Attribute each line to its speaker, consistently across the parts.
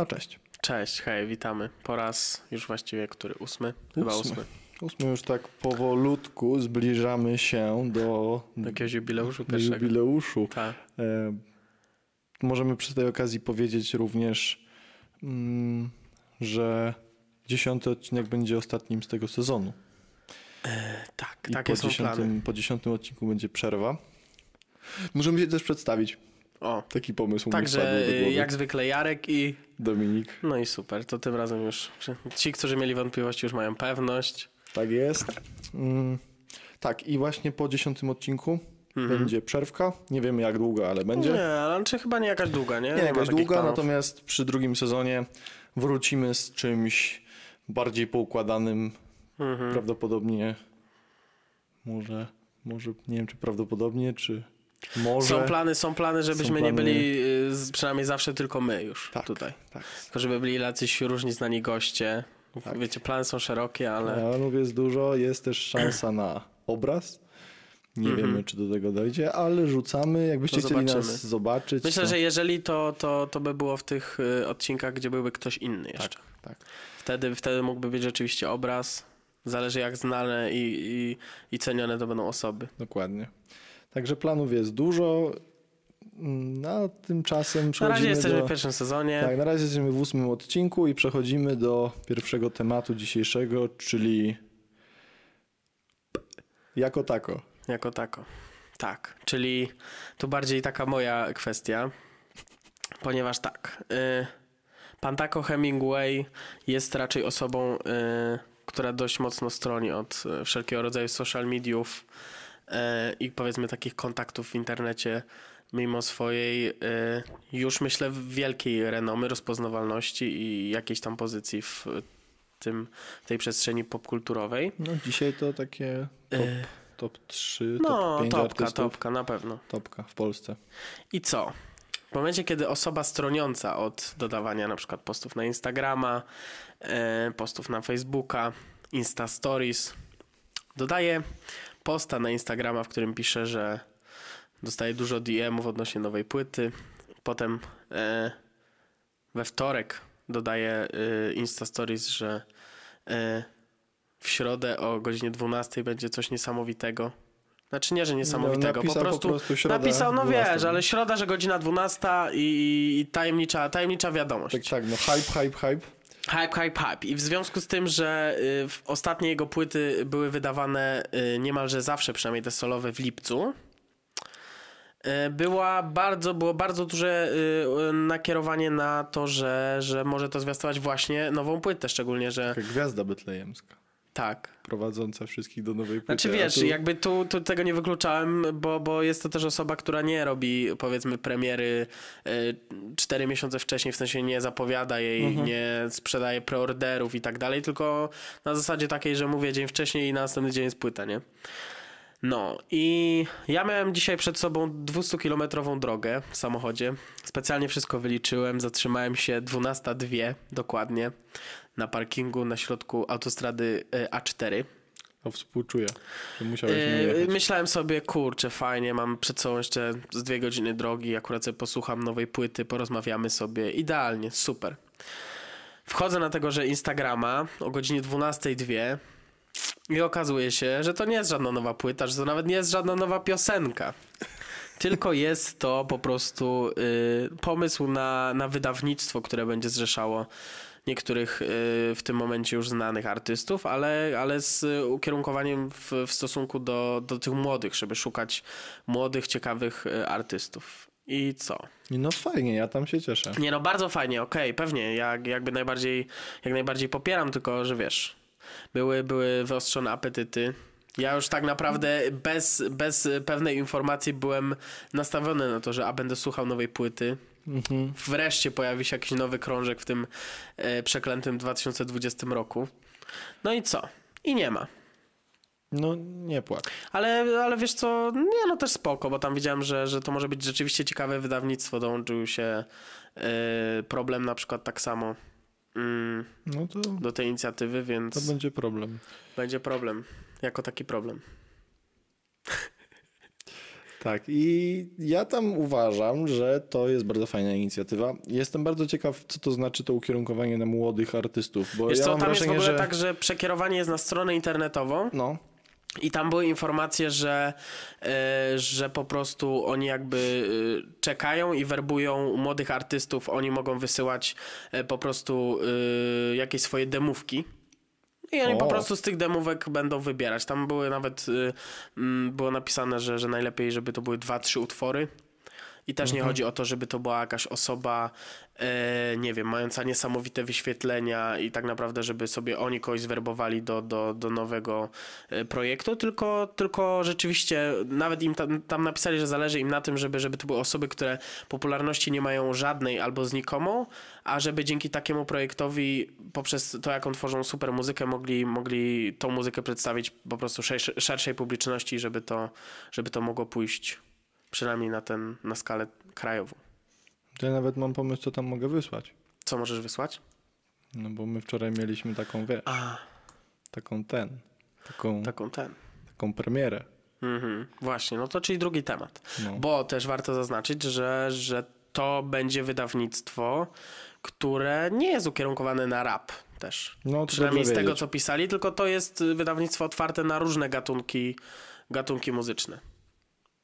Speaker 1: No cześć.
Speaker 2: Cześć, hej, witamy. Po raz już właściwie, który? Ósmy? Chyba
Speaker 1: Ósmy.
Speaker 2: ósmy.
Speaker 1: Ósmy już tak powolutku zbliżamy się do,
Speaker 2: Do jakiegoś jubileuszu pierwszego.
Speaker 1: jubileuszu.
Speaker 2: Tak.
Speaker 1: E, możemy przy tej okazji powiedzieć również, mm, że dziesiąty odcinek będzie ostatnim z tego sezonu.
Speaker 2: Tak,
Speaker 1: I
Speaker 2: takie
Speaker 1: po
Speaker 2: plany.
Speaker 1: dziesiątym, po dziesiątym odcinku będzie przerwa. Możemy się też przedstawić.
Speaker 2: O,
Speaker 1: Taki pomysł
Speaker 2: także jak zwykle Jarek i...
Speaker 1: Dominik.
Speaker 2: No i super, to tym razem już... Ci, którzy mieli wątpliwości już mają pewność.
Speaker 1: Tak jest. Mm, tak, i właśnie po dziesiątym odcinku będzie przerwka. Nie wiemy jak długo, ale będzie.
Speaker 2: Nie, ale czy chyba nie jakaś długa, nie?
Speaker 1: Nie
Speaker 2: ma
Speaker 1: jakaś długa,
Speaker 2: planów.
Speaker 1: natomiast przy drugim sezonie wrócimy z czymś bardziej poukładanym.
Speaker 2: Mhm.
Speaker 1: Prawdopodobnie może, może, nie wiem czy prawdopodobnie, czy może.
Speaker 2: Są plany, są plany, żebyśmy nie
Speaker 1: plany.
Speaker 2: byli y, przynajmniej zawsze tylko my już
Speaker 1: tak,
Speaker 2: tutaj.
Speaker 1: Tak.
Speaker 2: Tylko żeby byli jacyś różni znani goście.
Speaker 1: Tak.
Speaker 2: Wiecie, plany są szerokie, ale...
Speaker 1: Planów jest dużo, jest też szansa na obraz. Nie
Speaker 2: Mhm.
Speaker 1: wiemy, czy do tego dojdzie, ale rzucamy. Jakbyście
Speaker 2: No
Speaker 1: chcieli nas zobaczyć.
Speaker 2: Myślę,
Speaker 1: to...
Speaker 2: że jeżeli to, to, to by było w tych y, odcinkach, gdzie byłby ktoś inny jeszcze.
Speaker 1: Tak, tak.
Speaker 2: Wtedy, wtedy mógłby być rzeczywiście obraz. Zależy jak znane i, i, i cenione to będą osoby.
Speaker 1: Dokładnie. Także planów jest dużo. A tymczasem
Speaker 2: Na
Speaker 1: przechodzimy
Speaker 2: razie jesteśmy
Speaker 1: do...
Speaker 2: w pierwszym sezonie.
Speaker 1: Tak, na razie jesteśmy w ósmym odcinku i przechodzimy do pierwszego tematu dzisiejszego, czyli jako tako.
Speaker 2: Jako tako. Tak, czyli tu bardziej taka moja kwestia, ponieważ tak, y, pan Taco Hemingway jest raczej osobą, y, która dość mocno stroni od y, wszelkiego rodzaju social mediów i powiedzmy takich kontaktów w internecie, mimo swojej y, już myślę wielkiej renomy, rozpoznawalności i jakiejś tam pozycji w tym, tej przestrzeni popkulturowej.
Speaker 1: No dzisiaj to takie top,
Speaker 2: Y,
Speaker 1: top 3,
Speaker 2: No,
Speaker 1: top 5
Speaker 2: topka,
Speaker 1: artystów.
Speaker 2: topka, na pewno.
Speaker 1: Topka w Polsce.
Speaker 2: I co? W momencie, kiedy osoba stroniąca od dodawania na przykład postów na Instagrama, e, postów na Facebooka, Insta Stories, dodaje posta na Instagrama, w którym pisze, że dostaje dużo DM-ów odnośnie nowej płyty. Potem e, we wtorek dodaje e, Insta Stories, że e, w środę o godzinie 12 będzie coś niesamowitego. Znaczy nie, że niesamowitego, po
Speaker 1: napisał
Speaker 2: prostu,
Speaker 1: po prostu
Speaker 2: napisał, no
Speaker 1: 12.
Speaker 2: wiesz, ale środa, że godzina 12 i, i tajemnicza, tajemnicza wiadomość.
Speaker 1: Tak, tak, no hype, hype, hype.
Speaker 2: Hype, hype, hype. I w związku z tym, że y, ostatnie jego płyty były wydawane y, niemalże zawsze, przynajmniej te solowe w lipcu, y, była bardzo, było bardzo duże nakierowanie na to, że, że może to zwiastować właśnie nową płytę, szczególnie, że
Speaker 1: gwiazda betlejemska.
Speaker 2: tak.
Speaker 1: Prowadząca wszystkich do nowej płyty.
Speaker 2: Znaczy wiesz,
Speaker 1: tu-
Speaker 2: jakby tu, tu tego nie wykluczałem, bo, bo jest to też osoba, która nie robi powiedzmy premiery y, cztery miesiące wcześniej, w sensie nie zapowiada jej,
Speaker 1: Mhm.
Speaker 2: nie sprzedaje preorderów i tak dalej, tylko na zasadzie takiej, że mówię dzień wcześniej i na następny dzień jest płyta, nie? No i ja miałem dzisiaj przed sobą 200-kilometrową drogę w samochodzie. Specjalnie wszystko wyliczyłem. Zatrzymałem się 12.02 dokładnie na parkingu na środku autostrady y, A4.
Speaker 1: O, współczuję, że musiałeś
Speaker 2: Yy, myślałem sobie, kurczę, fajnie, mam przed sobą jeszcze z dwie godziny drogi, akurat sobie posłucham nowej płyty, porozmawiamy sobie, idealnie, super. Wchodzę na tego, że Instagrama o godzinie 12.02 i okazuje się, że to nie jest żadna nowa płyta, że to nawet nie jest żadna nowa piosenka. Tylko jest to po prostu y, pomysł na, na wydawnictwo, które będzie zrzeszało niektórych y, w tym momencie już znanych artystów, ale, ale z ukierunkowaniem w, w stosunku do, do tych młodych, żeby szukać młodych, ciekawych y, artystów. I co?
Speaker 1: No fajnie, ja tam się cieszę.
Speaker 2: Nie no, bardzo fajnie, okej, pewnie, jak, jakby najbardziej, jak najbardziej popieram, tylko że wiesz, były, były wyostrzone apetyty. Ja już tak naprawdę bez, bez pewnej informacji byłem nastawiony na to, że a będę słuchał nowej płyty.
Speaker 1: Mhm.
Speaker 2: Wreszcie pojawi się jakiś nowy krążek w tym e, przeklętym 2020 roku. No i co? I nie ma.
Speaker 1: No nie płacz.
Speaker 2: Ale, ale wiesz co, nie no też spoko, bo tam widziałem, że, że to może być rzeczywiście ciekawe wydawnictwo. Dołączył się y, problem na przykład tak samo mm,
Speaker 1: No to,
Speaker 2: do tej inicjatywy, więc
Speaker 1: to będzie problem.
Speaker 2: będzie problem. Jako taki problem.
Speaker 1: Tak, i ja tam uważam, że to jest bardzo fajna inicjatywa. Jestem bardzo ciekaw, co to znaczy to ukierunkowanie na młodych artystów, bo
Speaker 2: Wiesz
Speaker 1: ja
Speaker 2: co, tam jest w
Speaker 1: wrażenie,
Speaker 2: ogóle
Speaker 1: że...
Speaker 2: tak, że przekierowanie jest na stronę internetową
Speaker 1: No,
Speaker 2: i tam były informacje, że, e, że po prostu oni jakby e, czekają i werbują młodych artystów. Oni mogą wysyłać e, po prostu jakieś swoje demówki. I oni
Speaker 1: O.
Speaker 2: po prostu z tych demówek będą wybierać. Tam były nawet, y, mm, było napisane, że, że najlepiej, żeby to były dwa, trzy utwory. I też nie chodzi o to, żeby to była jakaś osoba, e, nie wiem, mająca niesamowite wyświetlenia i tak naprawdę, żeby sobie oni kogoś zwerbowali do, do, do nowego e, projektu, tylko, tylko rzeczywiście nawet im tam, tam napisali, że zależy im na tym, żeby, żeby to były osoby, które popularności nie mają żadnej albo znikomą, a żeby dzięki takiemu projektowi poprzez to, jaką tworzą super muzykę, mogli, mogli tą muzykę przedstawić po prostu szerszej, szerszej publiczności, żeby to, żeby to mogło pójść przynajmniej na, ten, na skalę krajową.
Speaker 1: to ja nawet mam pomysł, co tam mogę wysłać.
Speaker 2: Co możesz wysłać?
Speaker 1: No bo my wczoraj mieliśmy taką, wiesz,
Speaker 2: A,
Speaker 1: taką ten, taką,
Speaker 2: taką ten.
Speaker 1: taką premierę.
Speaker 2: Mhm. Właśnie, no to czyli drugi temat.
Speaker 1: No.
Speaker 2: Bo też warto zaznaczyć, że, że to będzie wydawnictwo, które nie jest ukierunkowane na rap też.
Speaker 1: No,
Speaker 2: Przynajmniej z
Speaker 1: dobrze
Speaker 2: tego,
Speaker 1: wiedzieć.
Speaker 2: co pisali, tylko to jest wydawnictwo otwarte na różne gatunki, gatunki muzyczne.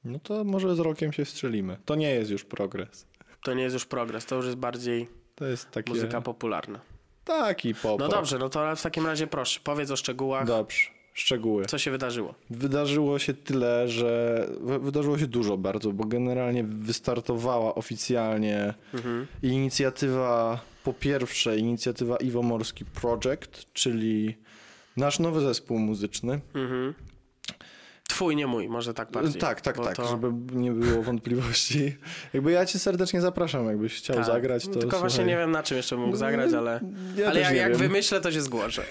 Speaker 1: No to może z rokiem się strzelimy. To nie jest już progres.
Speaker 2: To nie jest już progres, to już jest bardziej
Speaker 1: To jest takie...
Speaker 2: muzyka popularna.
Speaker 1: Taki pop.
Speaker 2: No dobrze, no to w takim razie proszę, powiedz o szczegółach,
Speaker 1: Dobrze, szczegóły.
Speaker 2: co się wydarzyło.
Speaker 1: Wydarzyło się tyle, że wy- wydarzyło się dużo bardzo, bo generalnie wystartowała oficjalnie
Speaker 2: Mhm.
Speaker 1: inicjatywa, po pierwsze inicjatywa Iwo Morski Project, czyli nasz nowy zespół muzyczny.
Speaker 2: Mhm. Twój, nie mój, może tak bardziej.
Speaker 1: tak, tak, tak,
Speaker 2: to-
Speaker 1: żeby nie było wątpliwości. Jakby ja cię serdecznie zapraszam, jakbyś chciał
Speaker 2: Tak.
Speaker 1: zagrać, to
Speaker 2: Tylko właśnie
Speaker 1: słuchaj,
Speaker 2: nie wiem, na czym jeszcze mógł zagrać, ale,
Speaker 1: ja
Speaker 2: ale jak, jak
Speaker 1: wiem.
Speaker 2: wymyślę, to się zgłoszę.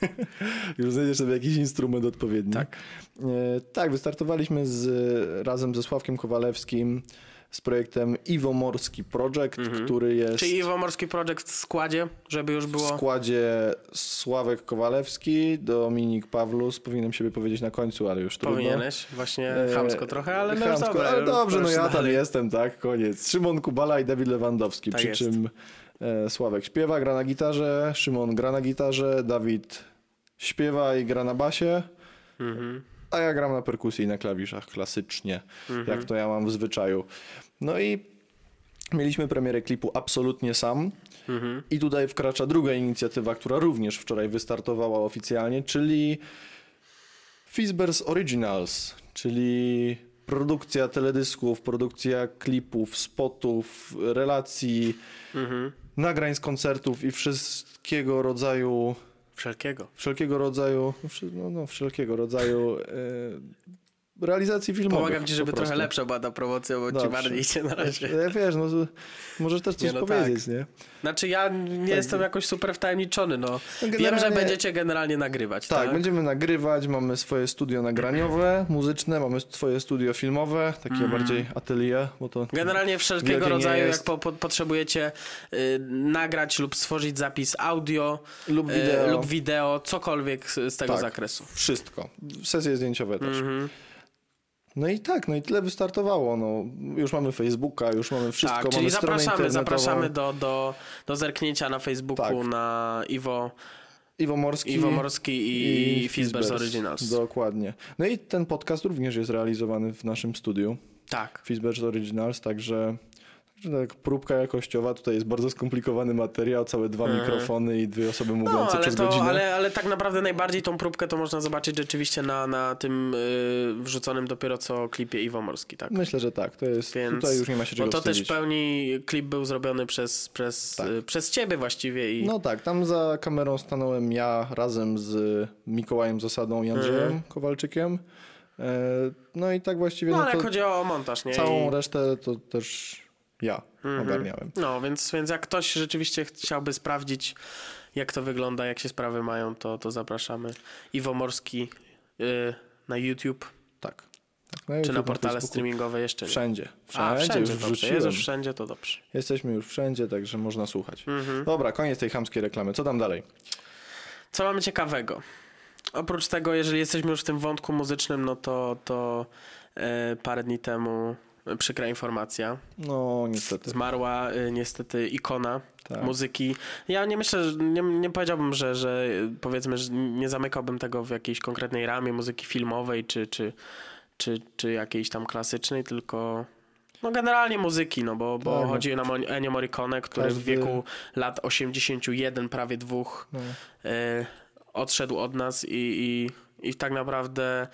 Speaker 1: Już znajdziesz sobie jakiś instrument odpowiedni.
Speaker 2: Tak.
Speaker 1: E, tak, wystartowaliśmy z, razem ze Sławkiem Kowalewskim z projektem Iwo Morski Project, który jest
Speaker 2: Czyli Iwo Morski Projekt w składzie, żeby już
Speaker 1: w
Speaker 2: było...
Speaker 1: składzie Sławek Kowalewski, Dominik Pawlus, powinienem siebie powiedzieć na końcu, ale już trudno.
Speaker 2: Powinieneś, właśnie
Speaker 1: E,
Speaker 2: chamsko trochę, ale no
Speaker 1: chamsko,
Speaker 2: dobra,
Speaker 1: ale dobrze, no ja tam
Speaker 2: dalej.
Speaker 1: jestem, tak, koniec. Szymon Kubala i Dawid Lewandowski,
Speaker 2: Tak
Speaker 1: przy
Speaker 2: jest.
Speaker 1: czym e, Sławek śpiewa, gra na gitarze, Szymon gra na gitarze, Dawid śpiewa i gra na basie,
Speaker 2: Mhm.
Speaker 1: A ja gram na perkusji i na klawiszach klasycznie,
Speaker 2: Mhm.
Speaker 1: jak to ja mam w zwyczaju. No i mieliśmy premierę klipu absolutnie sam.
Speaker 2: Mhm.
Speaker 1: I tutaj wkracza druga inicjatywa, która również wczoraj wystartowała oficjalnie, czyli Fizbers Originals, czyli produkcja teledysków, produkcja klipów, spotów, relacji,
Speaker 2: Mhm.
Speaker 1: nagrań z koncertów i wszystkiego rodzaju,
Speaker 2: Wszelkiego.
Speaker 1: wszelkiego rodzaju, no, no wszelkiego rodzaju e, realizacji filmowych.
Speaker 2: Pomagam ci, żeby trochę lepsza była ta promocja, bo ci
Speaker 1: Dobrze.
Speaker 2: bardziej idzie na razie.
Speaker 1: E, Wiesz, no możesz też coś
Speaker 2: Nie, no
Speaker 1: powiedzieć, nie?
Speaker 2: Znaczy ja nie jestem jakoś super wtajemniczony, no.
Speaker 1: No
Speaker 2: Wiem, że będziecie generalnie nagrywać, tak?
Speaker 1: Tak, będziemy nagrywać, mamy swoje studio nagraniowe, muzyczne, mamy swoje studio filmowe, takie bardziej atelier, bo to...
Speaker 2: Generalnie wszelkiego rodzaju, jak po, po, potrzebujecie y, nagrać lub stworzyć zapis audio
Speaker 1: Lub
Speaker 2: y,
Speaker 1: wideo.
Speaker 2: lub wideo, cokolwiek z, z tego
Speaker 1: Tak.
Speaker 2: zakresu.
Speaker 1: Wszystko. Sesje zdjęciowe też.
Speaker 2: Mhm.
Speaker 1: No i tak, no i tyle wystartowało. No, już mamy Facebooka, już mamy wszystko,
Speaker 2: tak,
Speaker 1: mamy
Speaker 2: czyli
Speaker 1: stronę
Speaker 2: zapraszamy, zapraszamy do, do, do zerknięcia na Facebooku
Speaker 1: Tak.
Speaker 2: na Iwo,
Speaker 1: Iwo Morski,
Speaker 2: Iwo Morski i, i Fizbers Originals.
Speaker 1: Dokładnie. No i ten podcast również jest realizowany w naszym studiu.
Speaker 2: Tak.
Speaker 1: Fizbers Originals, także że tak, próbka jakościowa, tutaj jest bardzo skomplikowany materiał, całe dwa
Speaker 2: Mhm.
Speaker 1: mikrofony i dwie osoby mówiące
Speaker 2: No, ale,
Speaker 1: przez
Speaker 2: to,
Speaker 1: godzinę.
Speaker 2: ale, ale tak naprawdę najbardziej tą próbkę to można zobaczyć rzeczywiście na, na tym y, wrzuconym dopiero co klipie Iwo Morski, tak?
Speaker 1: Myślę, że tak. To jest,
Speaker 2: Więc,
Speaker 1: tutaj już nie ma się czego
Speaker 2: Bo to też w
Speaker 1: wstydzić.
Speaker 2: pełni klip był zrobiony przez, przez,
Speaker 1: Tak.
Speaker 2: y, przez ciebie właściwie i
Speaker 1: No tak, tam za kamerą stanąłem ja razem z Mikołajem Zasadą i Andrzejem
Speaker 2: Mhm.
Speaker 1: Kowalczykiem. E, No i tak właściwie
Speaker 2: no,
Speaker 1: no
Speaker 2: ale
Speaker 1: to
Speaker 2: chodzi o montaż, nie?
Speaker 1: całą resztę to też ja
Speaker 2: Mhm.
Speaker 1: ogarniałem.
Speaker 2: no, więc, więc jak ktoś rzeczywiście chciałby sprawdzić, jak to wygląda, jak się sprawy mają, to, to zapraszamy. Iwo Morski y, na YouTube,
Speaker 1: Tak. tak
Speaker 2: czy
Speaker 1: YouTube,
Speaker 2: na portale
Speaker 1: Facebooku.
Speaker 2: streamingowe jeszcze nie.
Speaker 1: Wszędzie. Wszędzie,
Speaker 2: A, wszędzie,
Speaker 1: już
Speaker 2: dobrze. Jest już wszędzie, to dobrze.
Speaker 1: Jesteśmy już wszędzie, także można słuchać.
Speaker 2: Mhm.
Speaker 1: Dobra, koniec tej chamskiej reklamy. Co tam dalej?
Speaker 2: Co mamy ciekawego? Oprócz tego, jeżeli jesteśmy już w tym wątku muzycznym, no to, to e, parę dni temu przykra informacja.
Speaker 1: No, niestety.
Speaker 2: Zmarła e, niestety ikona
Speaker 1: Tak.
Speaker 2: muzyki. Ja nie myślę, że nie, nie powiedziałbym, że, że powiedzmy, że nie zamykałbym tego w jakiejś konkretnej ramie muzyki filmowej czy, czy, czy, czy jakiejś tam klasycznej, tylko no generalnie muzyki, no bo, bo
Speaker 1: Tak, no.
Speaker 2: chodzi nam o Ennio Morricone, który w
Speaker 1: Każdy-
Speaker 2: wieku lat 81, prawie dwóch,
Speaker 1: No.
Speaker 2: e, odszedł od nas i, i, i tak naprawdę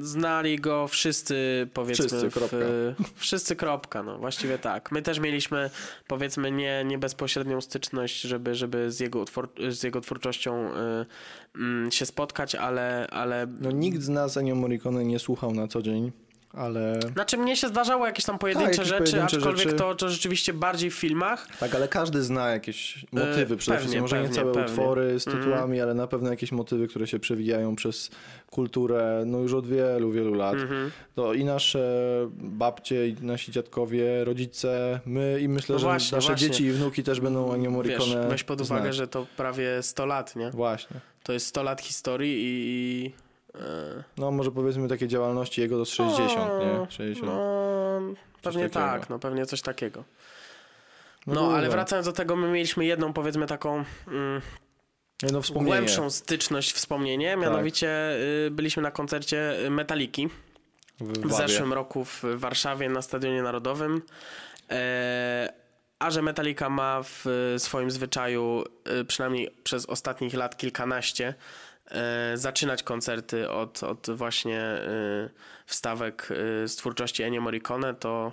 Speaker 2: znali go wszyscy, powiedzmy.
Speaker 1: Wszyscy,
Speaker 2: w-
Speaker 1: kropka.
Speaker 2: wszyscy, kropka, no właściwie tak. My też mieliśmy, powiedzmy, nie, nie bezpośrednią styczność, żeby, żeby z, jego utwór, z jego twórczością e, mm, się spotkać, ale, ale
Speaker 1: No nikt z nas Ennio Morricone nie słuchał na co dzień, ale...
Speaker 2: Znaczy mnie się zdarzało jakieś tam pojedyncze
Speaker 1: jakieś
Speaker 2: rzeczy,
Speaker 1: pojedyncze
Speaker 2: aczkolwiek
Speaker 1: rzeczy.
Speaker 2: To, to rzeczywiście bardziej w filmach.
Speaker 1: Tak, ale każdy zna jakieś motywy przede
Speaker 2: E, pewnie,
Speaker 1: wszystkim. Może nie
Speaker 2: pewnie,
Speaker 1: całe
Speaker 2: pewnie. Mhm.
Speaker 1: utwory z tytułami, ale na pewno jakieś motywy, które się przewijają przez kulturę, no już od wielu, wielu lat.
Speaker 2: Mhm.
Speaker 1: To i nasze babcie, i nasi dziadkowie, rodzice, my i myślę,
Speaker 2: No
Speaker 1: że
Speaker 2: właśnie,
Speaker 1: nasze
Speaker 2: właśnie.
Speaker 1: dzieci i wnuki też będą Ennio Morricone
Speaker 2: Wiesz, weź pod uwagę,
Speaker 1: znać.
Speaker 2: że to prawie 100 lat, nie?
Speaker 1: Właśnie.
Speaker 2: To jest 100 lat historii i...
Speaker 1: No może powiedzmy takie działalności jego do 60,
Speaker 2: no,
Speaker 1: nie? 60.
Speaker 2: No, pewnie tak, no pewnie coś takiego.
Speaker 1: No
Speaker 2: No, ale wracając do tego, my mieliśmy jedną, powiedzmy, taką mm,
Speaker 1: Jedno wspomnienie.
Speaker 2: głębszą styczność, wspomnienie, mianowicie y, byliśmy na koncercie y, Metaliki.
Speaker 1: w,
Speaker 2: w zeszłym roku w Warszawie na Stadionie Narodowym. E, a że Metallica ma w swoim zwyczaju, przynajmniej przez ostatnich lat kilkanaście, zaczynać koncerty od, od właśnie e, wstawek e, z twórczości Ennio Morricone, to,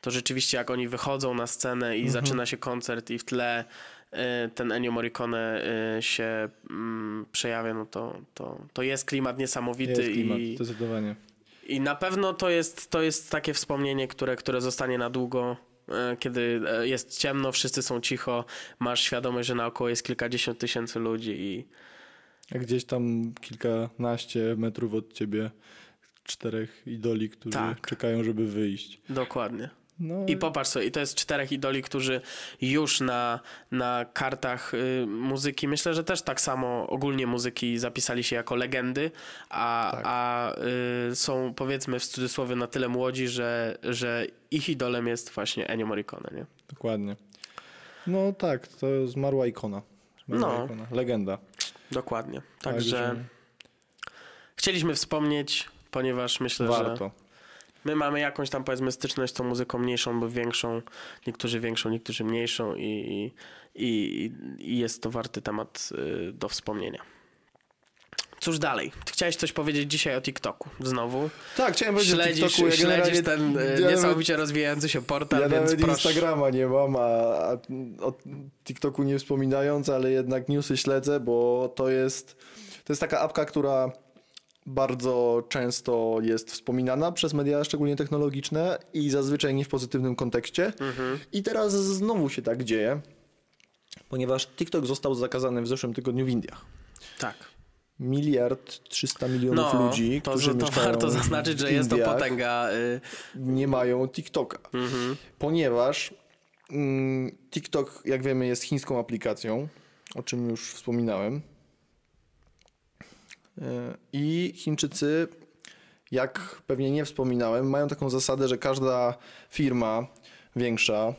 Speaker 2: to rzeczywiście jak oni wychodzą na scenę i zaczyna się koncert i w tle e, ten Ennio Morricone e, się mm, przejawia, no to, to, to jest klimat niesamowity
Speaker 1: Jest klimat,
Speaker 2: i,
Speaker 1: zdecydowanie.
Speaker 2: i na pewno to jest, to jest takie wspomnienie, które, które zostanie na długo. e, Kiedy e, jest ciemno, wszyscy są cicho, masz świadomość, że naokoło jest kilkadziesiąt tysięcy ludzi i
Speaker 1: gdzieś tam kilkanaście metrów od ciebie czterech idoli, którzy
Speaker 2: Tak.
Speaker 1: czekają, żeby wyjść.
Speaker 2: dokładnie.
Speaker 1: No,
Speaker 2: I popatrz sobie, i to jest czterech idoli, którzy już na, na kartach y, muzyki, myślę, że też tak samo ogólnie muzyki zapisali się jako legendy, a,
Speaker 1: Tak.
Speaker 2: a y, są powiedzmy w cudzysłowie na tyle młodzi, że, że ich idolem jest właśnie Ennio Morricone, nie?
Speaker 1: Dokładnie. No tak, to zmarła ikona. Zmarła
Speaker 2: No.
Speaker 1: ikona. Legenda.
Speaker 2: Dokładnie. Także chcieliśmy wspomnieć, ponieważ myślę, że
Speaker 1: warto.
Speaker 2: my mamy jakąś tam powiedzmy styczność z tą muzyką mniejszą lub większą, niektórzy większą, niektórzy mniejszą i, i, i jest to warty temat y, do wspomnienia. Cóż dalej? Chciałeś coś powiedzieć dzisiaj o TikToku znowu.
Speaker 1: Tak, chciałem powiedzieć
Speaker 2: Śledzisz,
Speaker 1: o TikToku. Ja
Speaker 2: śledzisz ten
Speaker 1: ja nawet-
Speaker 2: niesamowicie rozwijający się portal,
Speaker 1: Ja
Speaker 2: więc
Speaker 1: nawet
Speaker 2: proszę.
Speaker 1: Instagrama nie mam, a, a o TikToku nie wspominając, ale jednak newsy śledzę, bo to jest, to jest taka apka, która bardzo często jest wspominana przez media, szczególnie technologiczne i zazwyczaj nie w pozytywnym kontekście.
Speaker 2: Mhm.
Speaker 1: I teraz znowu się tak dzieje, ponieważ TikTok został zakazany w zeszłym tygodniu w Indiach.
Speaker 2: Tak.
Speaker 1: Miliard 300 milionów
Speaker 2: No,
Speaker 1: ludzi,
Speaker 2: to,
Speaker 1: którzy
Speaker 2: to
Speaker 1: mieszkają
Speaker 2: warto zaznaczyć, że jest to
Speaker 1: Indiach,
Speaker 2: potęga. Y,
Speaker 1: nie mają TikToka.
Speaker 2: mhm.
Speaker 1: Ponieważ mm, TikTok, jak wiemy, jest chińską aplikacją, o czym już wspominałem. E, I Chińczycy, jak pewnie nie wspominałem, mają taką zasadę, że każda firma większa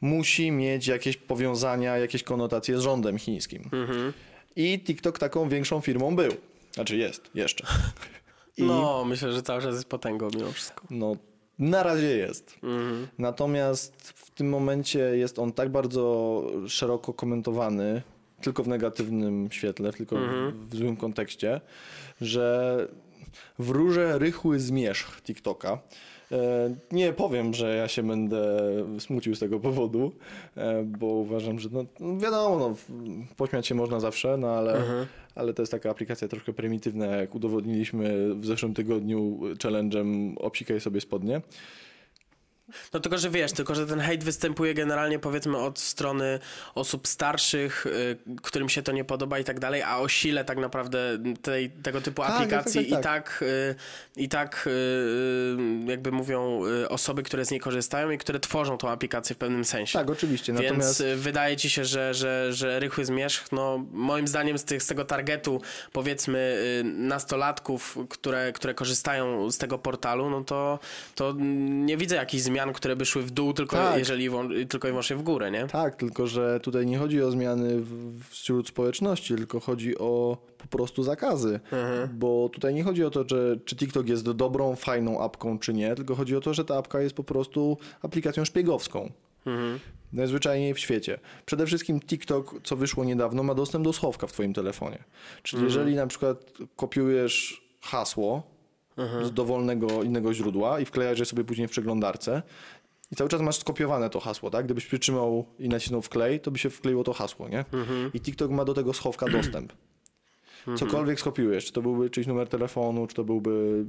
Speaker 1: musi mieć jakieś powiązania, jakieś konotacje z rządem chińskim.
Speaker 2: Mhm.
Speaker 1: I TikTok taką większą firmą był. Znaczy jest, jeszcze. I
Speaker 2: No, myślę, że cały czas jest potęgą mimo wszystko.
Speaker 1: no, na razie jest.
Speaker 2: Mhm.
Speaker 1: Natomiast w tym momencie jest on tak bardzo szeroko komentowany, tylko w negatywnym świetle, tylko w, w złym kontekście, że wróżę rychły zmierzch TikToka. E, Nie powiem, że ja się będę smucił z tego powodu, e, bo uważam, że no, wiadomo, no, pośmiać się można zawsze, no ale, ale to jest taka aplikacja troszkę prymitywna, jak udowodniliśmy w zeszłym tygodniu challenge'em obsikaj sobie spodnie.
Speaker 2: No tylko, że wiesz, tylko, że ten hejt występuje generalnie powiedzmy od strony osób starszych, y, którym się to nie podoba i tak dalej, a o sile tak naprawdę tej, tego typu
Speaker 1: Tak,
Speaker 2: aplikacji
Speaker 1: tak, tak,
Speaker 2: i tak, y, i tak y, jakby mówią osoby, które z niej korzystają i które tworzą tą aplikację w pewnym sensie.
Speaker 1: Tak, oczywiście.
Speaker 2: Więc
Speaker 1: Natomiast
Speaker 2: y, wydaje ci się, że, że, że rychły zmierzch, no moim zdaniem z, tych, z tego targetu powiedzmy nastolatków, które, które korzystają z tego portalu, no to, to nie widzę jakichś zmian, które by szły w dół, tylko
Speaker 1: Tak.
Speaker 2: jeżeli tylko i wyłącznie w górę, nie?
Speaker 1: Tak, tylko że tutaj nie chodzi o zmiany w, wśród społeczności, tylko chodzi o po prostu zakazy. Bo tutaj nie chodzi o to, że, czy TikTok jest dobrą, fajną apką, czy nie, tylko chodzi o to, że ta apka jest po prostu aplikacją szpiegowską. Najzwyczajniej w świecie. Przede wszystkim TikTok, co wyszło niedawno, ma dostęp do schowka w Twoim telefonie. Czyli jeżeli na przykład kopiujesz hasło z dowolnego innego źródła i wklejasz je sobie później w przeglądarce, i cały czas masz skopiowane to hasło, tak? Gdybyś przytrzymał i nacisnął wklej, to by się wkleiło to hasło, nie? I TikTok ma do tego schowka dostęp. Cokolwiek skopiujesz, czy to byłby czyjś numer telefonu, czy to byłby,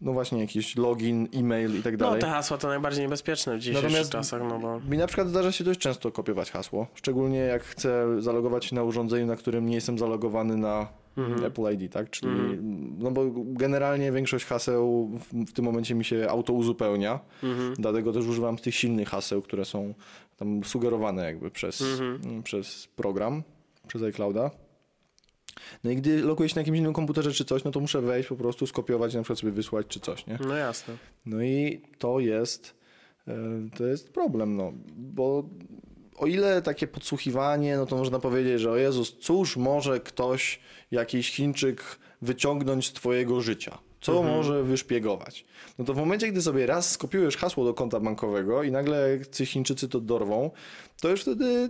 Speaker 1: no właśnie, jakiś login, e-mail i tak
Speaker 2: No
Speaker 1: dalej.
Speaker 2: te hasła to najbardziej niebezpieczne w dzisiejszych
Speaker 1: Natomiast-
Speaker 2: czasach, no bo...
Speaker 1: Mi na przykład zdarza się dość często kopiować hasło, szczególnie jak chcę zalogować się na urządzeniu, na którym nie jestem zalogowany na Apple ID, tak? Czyli, no bo generalnie większość haseł w, w tym momencie mi się auto uzupełnia, dlatego też używam tych silnych haseł, które są tam sugerowane jakby przez, mm, przez program, przez iClouda. No i gdy loguję się na jakimś innym komputerze czy coś, no to muszę wejść po prostu, skopiować, na przykład sobie wysłać czy coś, nie?
Speaker 2: No jasne.
Speaker 1: No i to jest, e, to jest problem, no, bo o ile takie podsłuchiwanie, no to można powiedzieć, że o Jezus, cóż może ktoś, jakiś Chińczyk wyciągnąć z twojego życia? Co może wyszpiegować? No to w momencie, gdy sobie raz skopiujesz hasło do konta bankowego i nagle ci Chińczycy to dorwą, to już wtedy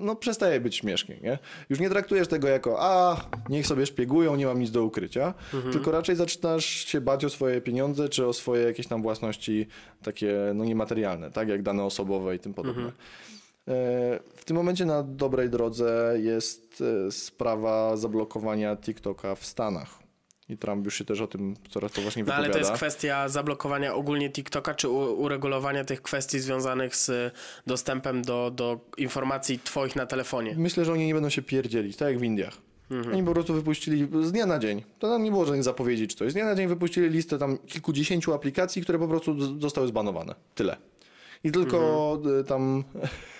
Speaker 1: no przestaje być śmiesznie, nie? Już nie traktujesz tego jako, a niech sobie szpiegują, nie mam nic do ukrycia, tylko raczej zaczynasz się bać o swoje pieniądze, czy o swoje jakieś tam własności takie, no niematerialne, tak? Jak dane osobowe i tym podobne. E, W tym momencie na dobrej drodze jest e, sprawa zablokowania TikToka w Stanach. I Trump już się też o tym coraz poważniej
Speaker 2: No ale
Speaker 1: wypowiada.
Speaker 2: to jest kwestia zablokowania ogólnie TikToka, czy uregulowania tych kwestii związanych z dostępem do, do informacji twoich na telefonie.
Speaker 1: Myślę, że oni nie będą się pierdzielić, tak jak w Indiach. Oni po prostu wypuścili z dnia na dzień. To tam nie było żadnych zapowiedzi czy coś. Z dnia na dzień wypuścili listę tam kilkudziesięciu aplikacji, które po prostu zostały zbanowane. Tyle. I tylko y, tam,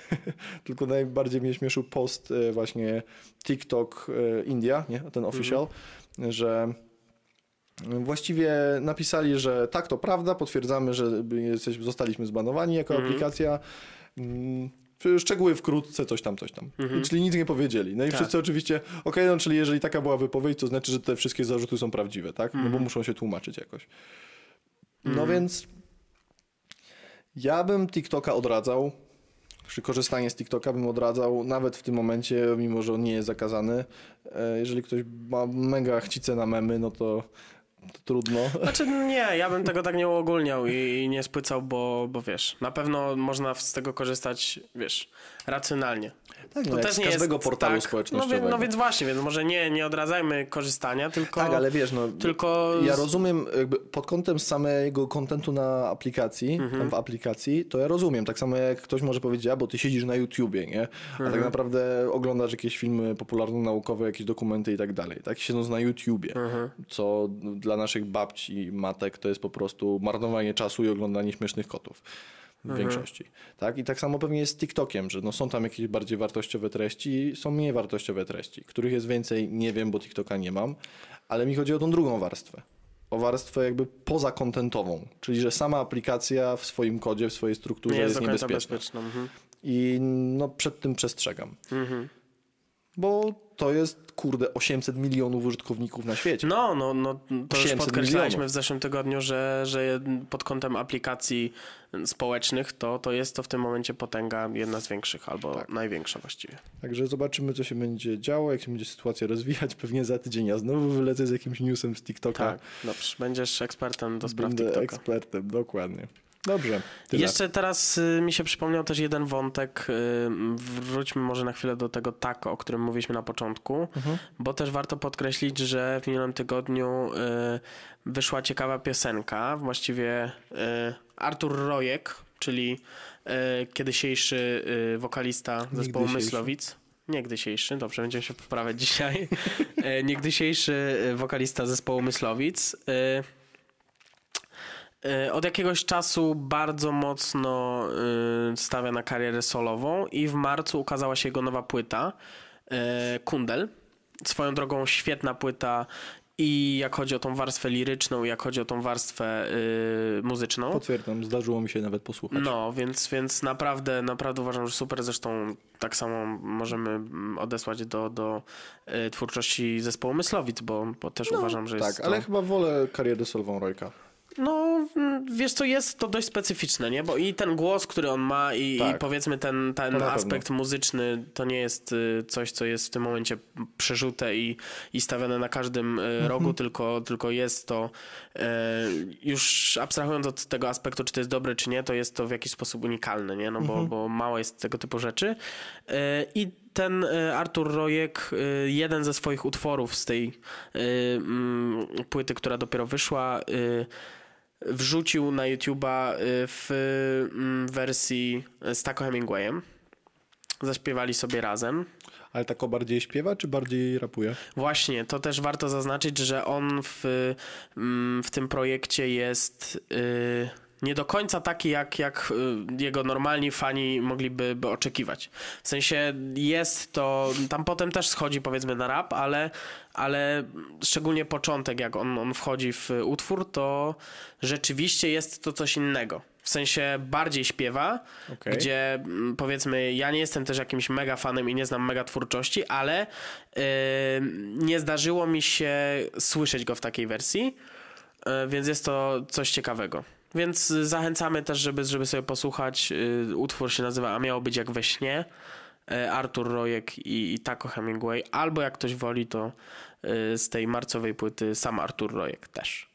Speaker 1: tylko najbardziej mnie śmieszył post y, właśnie TikTok y, India, nie? ten official, że Właściwie napisali, że tak, to prawda, potwierdzamy, że jesteś, zostaliśmy zbanowani jako aplikacja. Mm, Szczegóły wkrótce, coś tam, coś tam. I Czyli nic nie powiedzieli. No i
Speaker 2: Tak.
Speaker 1: wszyscy oczywiście, okej, no czyli jeżeli taka była wypowiedź, to znaczy, że te wszystkie zarzuty są prawdziwe, tak? No bo muszą się tłumaczyć jakoś. No więc ja bym TikToka odradzał. Korzystanie z TikToka bym odradzał, nawet w tym momencie, mimo że on nie jest zakazany. E, Jeżeli ktoś ma mega chcicę na memy, no to, to trudno.
Speaker 2: Znaczy nie, ja bym tego tak nie uogólniał i, i nie spłycał, bo, bo wiesz, na pewno można z tego korzystać, wiesz, racjonalnie.
Speaker 1: Tak,
Speaker 2: To
Speaker 1: no,
Speaker 2: też
Speaker 1: z
Speaker 2: nie
Speaker 1: każdego
Speaker 2: jest,
Speaker 1: portalu
Speaker 2: tak, no,
Speaker 1: społecznościowego.
Speaker 2: więc, no więc właśnie, więc może nie, nie odradzajmy korzystania, tylko...
Speaker 1: Tak, ale wiesz, no,
Speaker 2: Tylko
Speaker 1: ja rozumiem jakby pod kątem samego kontentu na aplikacji,
Speaker 2: Mhm.
Speaker 1: w aplikacji, to ja rozumiem. Tak samo jak ktoś może powiedzieć, a bo ty siedzisz na YouTubie, nie? A
Speaker 2: Mhm.
Speaker 1: tak naprawdę oglądasz jakieś filmy popularno-naukowe, jakieś dokumenty i tak dalej. Tak, siedząc na YouTubie,
Speaker 2: Mhm.
Speaker 1: co dla naszych babci i matek to jest po prostu marnowanie czasu i oglądanie śmiesznych kotów. W
Speaker 2: Mhm.
Speaker 1: większości. Tak? I tak samo pewnie jest z TikTokiem, że no są tam jakieś bardziej wartościowe treści, są mniej wartościowe treści. Których jest więcej, nie wiem, bo TikToka nie mam, ale mi chodzi o tą drugą warstwę. O warstwę jakby pozakontentową, czyli że sama aplikacja w swoim kodzie, w swojej strukturze
Speaker 2: nie jest
Speaker 1: jest niebezpieczna.
Speaker 2: bezpieczna. Mhm.
Speaker 1: I no przed tym przestrzegam.
Speaker 2: Mhm.
Speaker 1: Bo to jest, kurde, 800 milionów użytkowników na świecie.
Speaker 2: No, no, no, to już
Speaker 1: 800
Speaker 2: podkreślaliśmy
Speaker 1: milionów.
Speaker 2: w zeszłym tygodniu, że, że pod kątem aplikacji społecznych to, to jest to w tym momencie potęga jedna z większych, albo
Speaker 1: Tak.
Speaker 2: największa właściwie.
Speaker 1: Także zobaczymy, co się będzie działo, jak się będzie sytuacja rozwijać. Pewnie za tydzień ja znowu wylecę z jakimś newsem z TikToka.
Speaker 2: Tak, dobrze. Będziesz ekspertem do spraw
Speaker 1: Będę
Speaker 2: TikToka.
Speaker 1: ekspertem, dokładnie. Dobrze. Tyle.
Speaker 2: Jeszcze teraz y, mi się przypomniał też jeden wątek. Y, wróćmy może na chwilę do tego tako, o którym mówiliśmy na początku,
Speaker 1: Mhm.
Speaker 2: bo też warto podkreślić, że w minionym tygodniu y, wyszła ciekawa piosenka, właściwie Artur Rojek, czyli kiedysiejszy wokalista zespołu
Speaker 1: Niegdysiejszy.
Speaker 2: Myslowic. Niegdysiejszy, dobrze, będziemy się poprawiać dzisiaj. Niegdysiejszy wokalista zespołu Myslowic. E, od jakiegoś czasu bardzo mocno e, stawia na karierę solową i w marcu ukazała się jego nowa płyta e, Kundel. Swoją drogą świetna płyta i jak chodzi o tą warstwę liryczną, i jak chodzi o tą warstwę y, muzyczną.
Speaker 1: Potwierdzam, zdarzyło mi się nawet posłuchać.
Speaker 2: No, więc, więc naprawdę, naprawdę uważam, że super. Zresztą tak samo możemy odesłać do, do twórczości zespołu Myslowic, bo, bo też uważam, że
Speaker 1: tak,
Speaker 2: jest
Speaker 1: ale
Speaker 2: to...
Speaker 1: chyba wolę karierę solową Rojka.
Speaker 2: No, wiesz co, jest to dość specyficzne, nie? Bo i ten głos, który on ma i,
Speaker 1: Tak.
Speaker 2: i powiedzmy ten, ten
Speaker 1: To
Speaker 2: aspekt muzyczny, to nie jest y, coś, co jest w tym momencie przerzute i, i stawiane na każdym y,
Speaker 1: Mhm.
Speaker 2: rogu, tylko, tylko jest to y, już abstrahując od tego aspektu, czy to jest dobre, czy nie, to jest to w jakiś sposób unikalne, nie? No bo,
Speaker 1: Mhm.
Speaker 2: bo mało jest tego typu rzeczy. I ten Artur Rojek, jeden ze swoich utworów z tej mm, płyty, która dopiero wyszła, wrzucił na YouTube'a y, w mm, wersji z Taco Hemingwayem. Zaśpiewali sobie razem.
Speaker 1: Ale tak o bardziej śpiewa, czy bardziej rapuje?
Speaker 2: Właśnie, to też warto zaznaczyć, że on w, mm, w tym projekcie jest y, nie do końca taki, jak, jak y, jego normalni fani mogliby by oczekiwać. W sensie jest to, tam potem też schodzi powiedzmy na rap, ale, ale szczególnie początek, jak on, on wchodzi w utwór, to rzeczywiście jest to coś innego. W sensie bardziej śpiewa,
Speaker 1: Okej.
Speaker 2: gdzie mm, powiedzmy, ja nie jestem też jakimś mega fanem i nie znam mega twórczości, ale yy, nie zdarzyło mi się słyszeć go w takiej wersji, yy, więc jest to coś ciekawego. Więc y, zachęcamy też, żeby, żeby sobie posłuchać. Yy, utwór się nazywa A miało być jak we śnie. Yy, Artur Rojek i, i Taco Hemingway. Albo jak ktoś woli, to z tej marcowej płyty sam Artur Rojek też.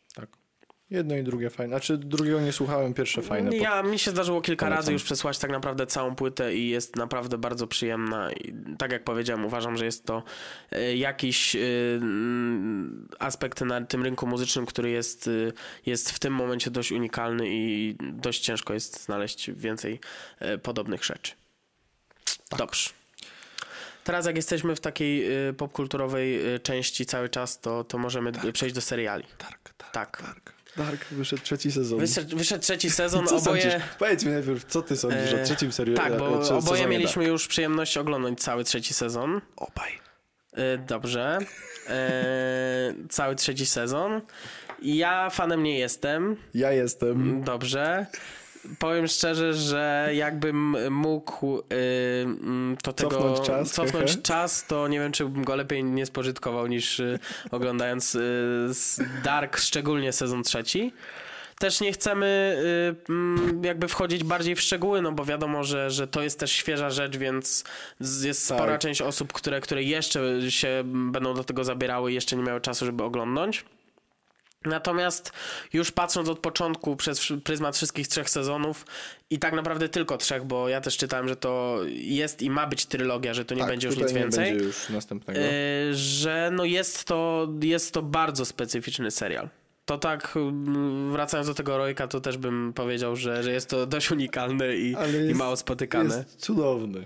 Speaker 1: Tak. Jedno i drugie fajne. Znaczy drugiego nie słuchałem, pierwsze fajne.
Speaker 2: Ja, mi się zdarzyło kilka
Speaker 1: Polecam.
Speaker 2: razy już przesłać tak naprawdę całą płytę i jest naprawdę bardzo przyjemna. I tak jak powiedziałem, uważam, że jest to e, jakiś e, mm, aspekt na tym rynku muzycznym, który jest, e, jest w tym momencie dość unikalny i dość ciężko jest znaleźć więcej podobnych rzeczy. Dobrze. Teraz jak jesteśmy w takiej popkulturowej części cały czas, to, to możemy przejść do seriali.
Speaker 1: Dark, dark,
Speaker 2: Tak.
Speaker 1: dark. Dark wyszedł trzeci sezon.
Speaker 2: Wyszedł, wyszedł trzeci sezon,
Speaker 1: co
Speaker 2: oboje...
Speaker 1: sądzisz? Powiedz mi najpierw, co ty sądzisz o
Speaker 2: E,
Speaker 1: trzecim serii?
Speaker 2: Tak, bo
Speaker 1: e,
Speaker 2: oboje
Speaker 1: sezonie
Speaker 2: mieliśmy już przyjemność oglądać cały trzeci sezon.
Speaker 1: Obaj.
Speaker 2: E, Dobrze. E, cały trzeci sezon. Ja fanem nie jestem.
Speaker 1: Ja jestem.
Speaker 2: Dobrze. Powiem szczerze, że jakbym mógł y, mm, to tego
Speaker 1: Cofnąć czas,
Speaker 2: cofnąć czas, to nie wiem, czy bym go lepiej nie spożytkował niż y, oglądając y, Dark, szczególnie sezon trzeci. Też nie chcemy mm, jakby wchodzić bardziej w szczegóły, no bo wiadomo, że, że to jest też świeża rzecz, więc jest
Speaker 1: Tak.
Speaker 2: spora część osób, które, które jeszcze się będą do tego zabierały i jeszcze nie miały czasu, żeby oglądnąć. Natomiast już patrząc od początku przez pryzmat wszystkich trzech sezonów i tak naprawdę tylko trzech, bo ja też czytałem, że to jest i ma być trylogia, że to nie
Speaker 1: tak,
Speaker 2: będzie już nic więcej.
Speaker 1: będzie już następnego.
Speaker 2: Yy, że no jest to, jest to bardzo specyficzny serial. To tak, wracając do tego Rojka, to też bym powiedział, że, że jest to dość unikalne i, i mało spotykane.
Speaker 1: Jest cudowny.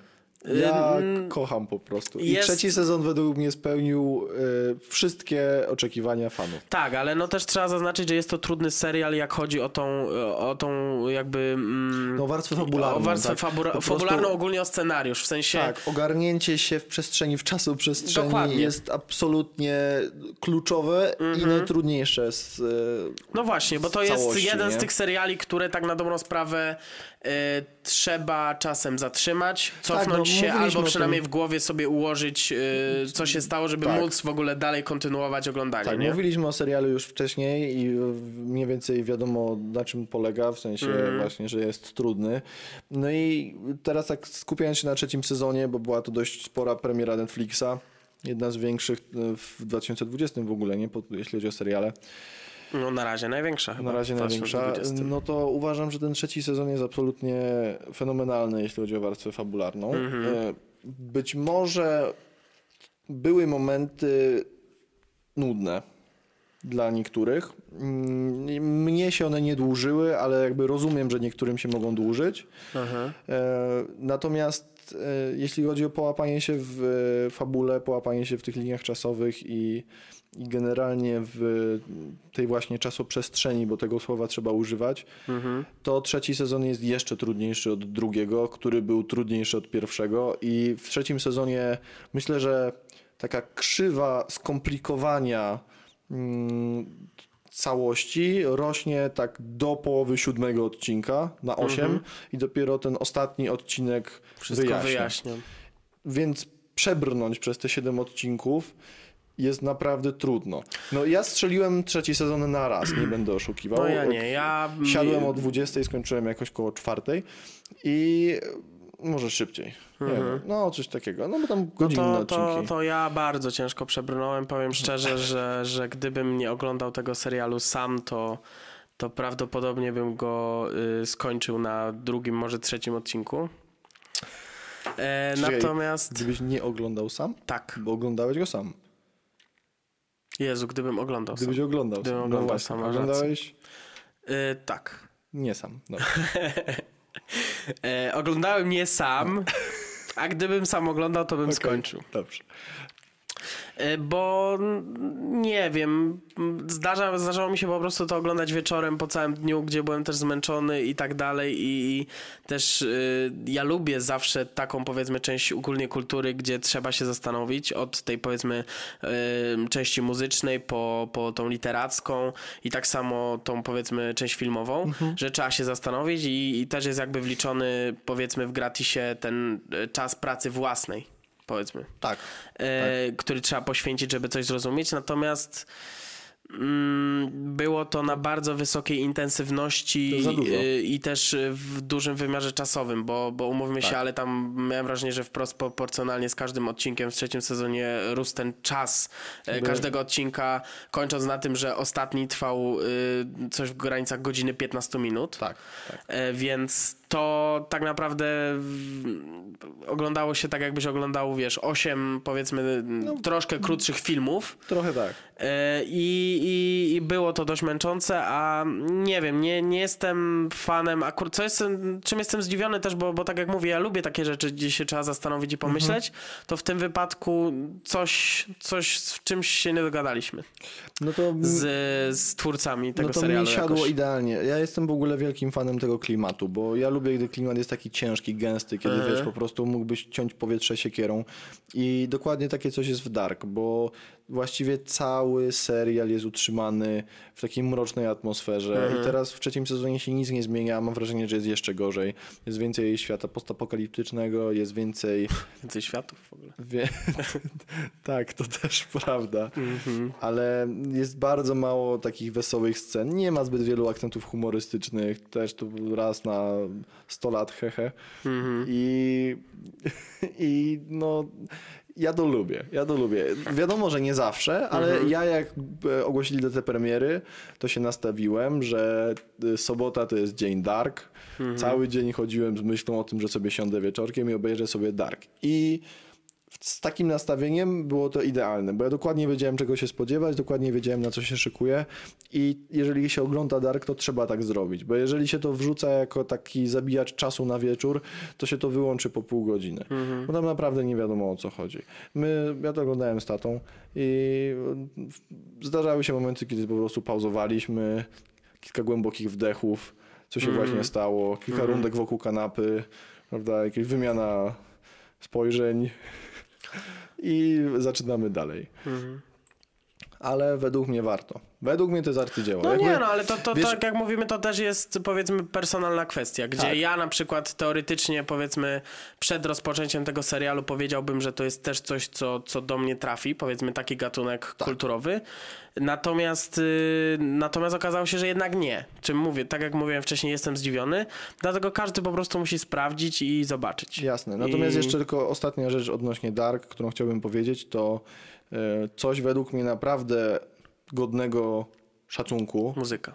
Speaker 1: Ja kocham po prostu. I
Speaker 2: jest-
Speaker 1: trzeci sezon według mnie spełnił y, wszystkie oczekiwania fanów.
Speaker 2: Tak, ale no też trzeba zaznaczyć, że jest to trudny serial, jak chodzi o tą, o tą jakby... Mm,
Speaker 1: No warstwę fabularną.
Speaker 2: o warstwę
Speaker 1: tak? prostu-
Speaker 2: fabularną, ogólnie o scenariusz, w sensie...
Speaker 1: Tak, ogarnięcie się w przestrzeni, w czasu przestrzeni
Speaker 2: Dokładnie.
Speaker 1: jest absolutnie kluczowe i
Speaker 2: Mhm.
Speaker 1: najtrudniejsze. Z, y,
Speaker 2: No właśnie, bo to jest
Speaker 1: całości,
Speaker 2: jeden z
Speaker 1: nie?
Speaker 2: tych seriali, które tak na dobrą sprawę trzeba czasem zatrzymać, cofnąć
Speaker 1: no,
Speaker 2: się albo przynajmniej w głowie sobie ułożyć, y, co się stało, żeby
Speaker 1: Tak.
Speaker 2: móc w ogóle dalej kontynuować oglądanie.
Speaker 1: tak,
Speaker 2: nie?
Speaker 1: mówiliśmy o serialu już wcześniej i mniej więcej wiadomo na czym polega, w sensie
Speaker 2: Mhm.
Speaker 1: właśnie, że jest trudny. No i teraz tak skupiając się na trzecim sezonie, bo była to dość spora premiera Netflixa, jedna z większych y, w 2020 w ogóle, nie? Jeśli chodzi o seriale.
Speaker 2: No na razie największa chyba.
Speaker 1: Na razie największa.
Speaker 2: 2020.
Speaker 1: No to uważam, że ten trzeci sezon jest absolutnie fenomenalny, jeśli chodzi o warstwę fabularną.
Speaker 2: Mhm.
Speaker 1: E, Być może były momenty nudne. dla niektórych. Mm, Mnie się one nie dłużyły, ale jakby rozumiem, że niektórym się mogą dłużyć.
Speaker 2: Aha.
Speaker 1: E, Natomiast e, jeśli chodzi o połapanie się w fabule, połapanie się w tych liniach czasowych i, i generalnie w tej właśnie czasoprzestrzeni, bo tego słowa trzeba używać,
Speaker 2: Mhm.
Speaker 1: to trzeci sezon jest jeszcze trudniejszy od drugiego, który był trudniejszy od pierwszego i w trzecim sezonie myślę, że taka krzywa skomplikowania mm, całości rośnie tak do połowy siódmego odcinka na osiem
Speaker 2: Mhm.
Speaker 1: i dopiero ten ostatni odcinek
Speaker 2: Wszystko
Speaker 1: wyjaśnia.
Speaker 2: wyjaśniam.
Speaker 1: Więc przebrnąć przez te siedem odcinków jest naprawdę trudno. No ja strzeliłem trzeci sezon na raz, nie będę oszukiwał.
Speaker 2: No ja nie, ja...
Speaker 1: Siadłem o 20, skończyłem jakoś koło czwartej i może szybciej. Wiem, no coś takiego. No bo tam godzinne
Speaker 2: Mhm. No to, to, to ja bardzo ciężko przebrnąłem. Powiem szczerze, że, że gdybym nie oglądał tego serialu sam, to, to prawdopodobnie bym go y, skończył na drugim, może trzecim odcinku. E,
Speaker 1: Czekaj,
Speaker 2: natomiast
Speaker 1: Gdybyś nie oglądał sam,
Speaker 2: tak,
Speaker 1: bo oglądałeś go sam.
Speaker 2: Jezu, gdybym oglądał sam.
Speaker 1: Gdybyś oglądał
Speaker 2: Gdybym
Speaker 1: sam.
Speaker 2: oglądał
Speaker 1: no
Speaker 2: sam, masz
Speaker 1: oglądałeś
Speaker 2: Y, tak.
Speaker 1: nie sam. No.
Speaker 2: E, oglądałem nie sam, a gdybym sam oglądał, to bym
Speaker 1: Okej,
Speaker 2: skończył.
Speaker 1: Dobrze.
Speaker 2: E, Bo nie wiem, zdarza, zdarzało mi się po prostu to oglądać wieczorem po całym dniu, gdzie byłem też zmęczony i tak dalej. I, i też y, ja lubię zawsze taką powiedzmy część ogólnie kultury, gdzie trzeba się zastanowić od tej powiedzmy y, części muzycznej po, po tą literacką i tak samo tą powiedzmy część filmową, że trzeba się zastanowić i, i też jest jakby wliczony powiedzmy w gratisie ten czas pracy własnej powiedzmy
Speaker 1: Tak.
Speaker 2: e, który trzeba poświęcić, żeby coś zrozumieć. Natomiast mm, było to na bardzo wysokiej intensywności i też w dużym wymiarze czasowym, bo, bo umówmy się,
Speaker 1: Tak.
Speaker 2: ale tam miałem wrażenie, że wprost proporcjonalnie z każdym odcinkiem w trzecim sezonie rósł ten czas e,
Speaker 1: Jakby-
Speaker 2: każdego odcinka, kończąc na tym, że ostatni trwał y, coś w granicach godziny 15 minut.
Speaker 1: Tak. tak.
Speaker 2: E, Więc to tak naprawdę w- oglądało się tak, jakbyś oglądał, wiesz, osiem powiedzmy troszkę krótszych filmów.
Speaker 1: Trochę tak.
Speaker 2: E, I, i, I było to dość męczące, a nie wiem, nie, nie jestem fanem akurat, co jestem, czym jestem zdziwiony też, bo, bo tak jak mówię, ja lubię takie rzeczy, gdzie się trzeba zastanowić i pomyśleć, to w tym wypadku coś, coś z czymś się nie dogadaliśmy
Speaker 1: No to
Speaker 2: z, z twórcami tego
Speaker 1: no to
Speaker 2: serialu
Speaker 1: mi siadło
Speaker 2: jakoś.
Speaker 1: idealnie. Ja jestem w ogóle wielkim fanem tego klimatu, bo ja lubię, gdy klimat jest taki ciężki, gęsty, kiedy
Speaker 2: Mhm.
Speaker 1: wiesz, po prostu mógłbyś ciąć powietrze siekierą. I dokładnie takie coś jest w Dark, bo właściwie cały serial jest utrzymany w takiej mrocznej atmosferze
Speaker 2: Mhm.
Speaker 1: i teraz w trzecim sezonie się nic nie zmienia, mam wrażenie, że jest jeszcze gorzej. Jest więcej świata postapokaliptycznego, jest więcej...
Speaker 2: Więcej światów w ogóle.
Speaker 1: Wie... tak, to też prawda.
Speaker 2: Mhm.
Speaker 1: Ale jest bardzo mało takich wesołych scen. Nie ma zbyt wielu akcentów humorystycznych. Też to raz na 100 lat, hehe.
Speaker 2: Mhm.
Speaker 1: I, I no, ja to lubię. Ja to lubię. Wiadomo, że nie zawsze, ale
Speaker 2: Mhm.
Speaker 1: ja jak e, ogłosili datę premiery, to się nastawiłem, że e, sobota to jest dzień Dark.
Speaker 2: Mhm.
Speaker 1: Cały dzień chodziłem z myślą o tym, że sobie siądę wieczorkiem i obejrzę sobie Dark. I z takim nastawieniem było to idealne, bo ja dokładnie wiedziałem, czego się spodziewać, dokładnie wiedziałem, na co się szykuje i jeżeli się ogląda Dark, to trzeba tak zrobić, bo jeżeli się to wrzuca jako taki zabijacz czasu na wieczór, to się to wyłączy po pół godziny, bo tam naprawdę nie wiadomo o co chodzi. My, ja to oglądałem z tatą i zdarzały się momenty, kiedy po prostu pauzowaliśmy, kilka głębokich wdechów, co się właśnie stało, kilka rundek wokół kanapy, prawda, jakaś wymiana spojrzeń i zaczynamy dalej.
Speaker 2: Mhm.
Speaker 1: Ale według mnie warto. Według mnie to jest arcydzieło.
Speaker 2: No
Speaker 1: Jakby-
Speaker 2: nie, no ale to, to
Speaker 1: wiesz-
Speaker 2: tak jak mówimy, to też jest powiedzmy personalna kwestia, gdzie
Speaker 1: Tak.
Speaker 2: ja na przykład teoretycznie powiedzmy przed rozpoczęciem tego serialu powiedziałbym, że to jest też coś, co, co do mnie trafi, powiedzmy taki gatunek
Speaker 1: Tak.
Speaker 2: kulturowy. Natomiast, y, natomiast okazało się, że jednak nie. Czym mówię, tak jak mówiłem wcześniej, jestem zdziwiony, dlatego każdy po prostu musi sprawdzić i zobaczyć.
Speaker 1: Jasne. Natomiast
Speaker 2: I-
Speaker 1: jeszcze tylko ostatnia rzecz odnośnie Dark, którą chciałbym powiedzieć, to coś według mnie naprawdę godnego szacunku.
Speaker 2: Muzyka.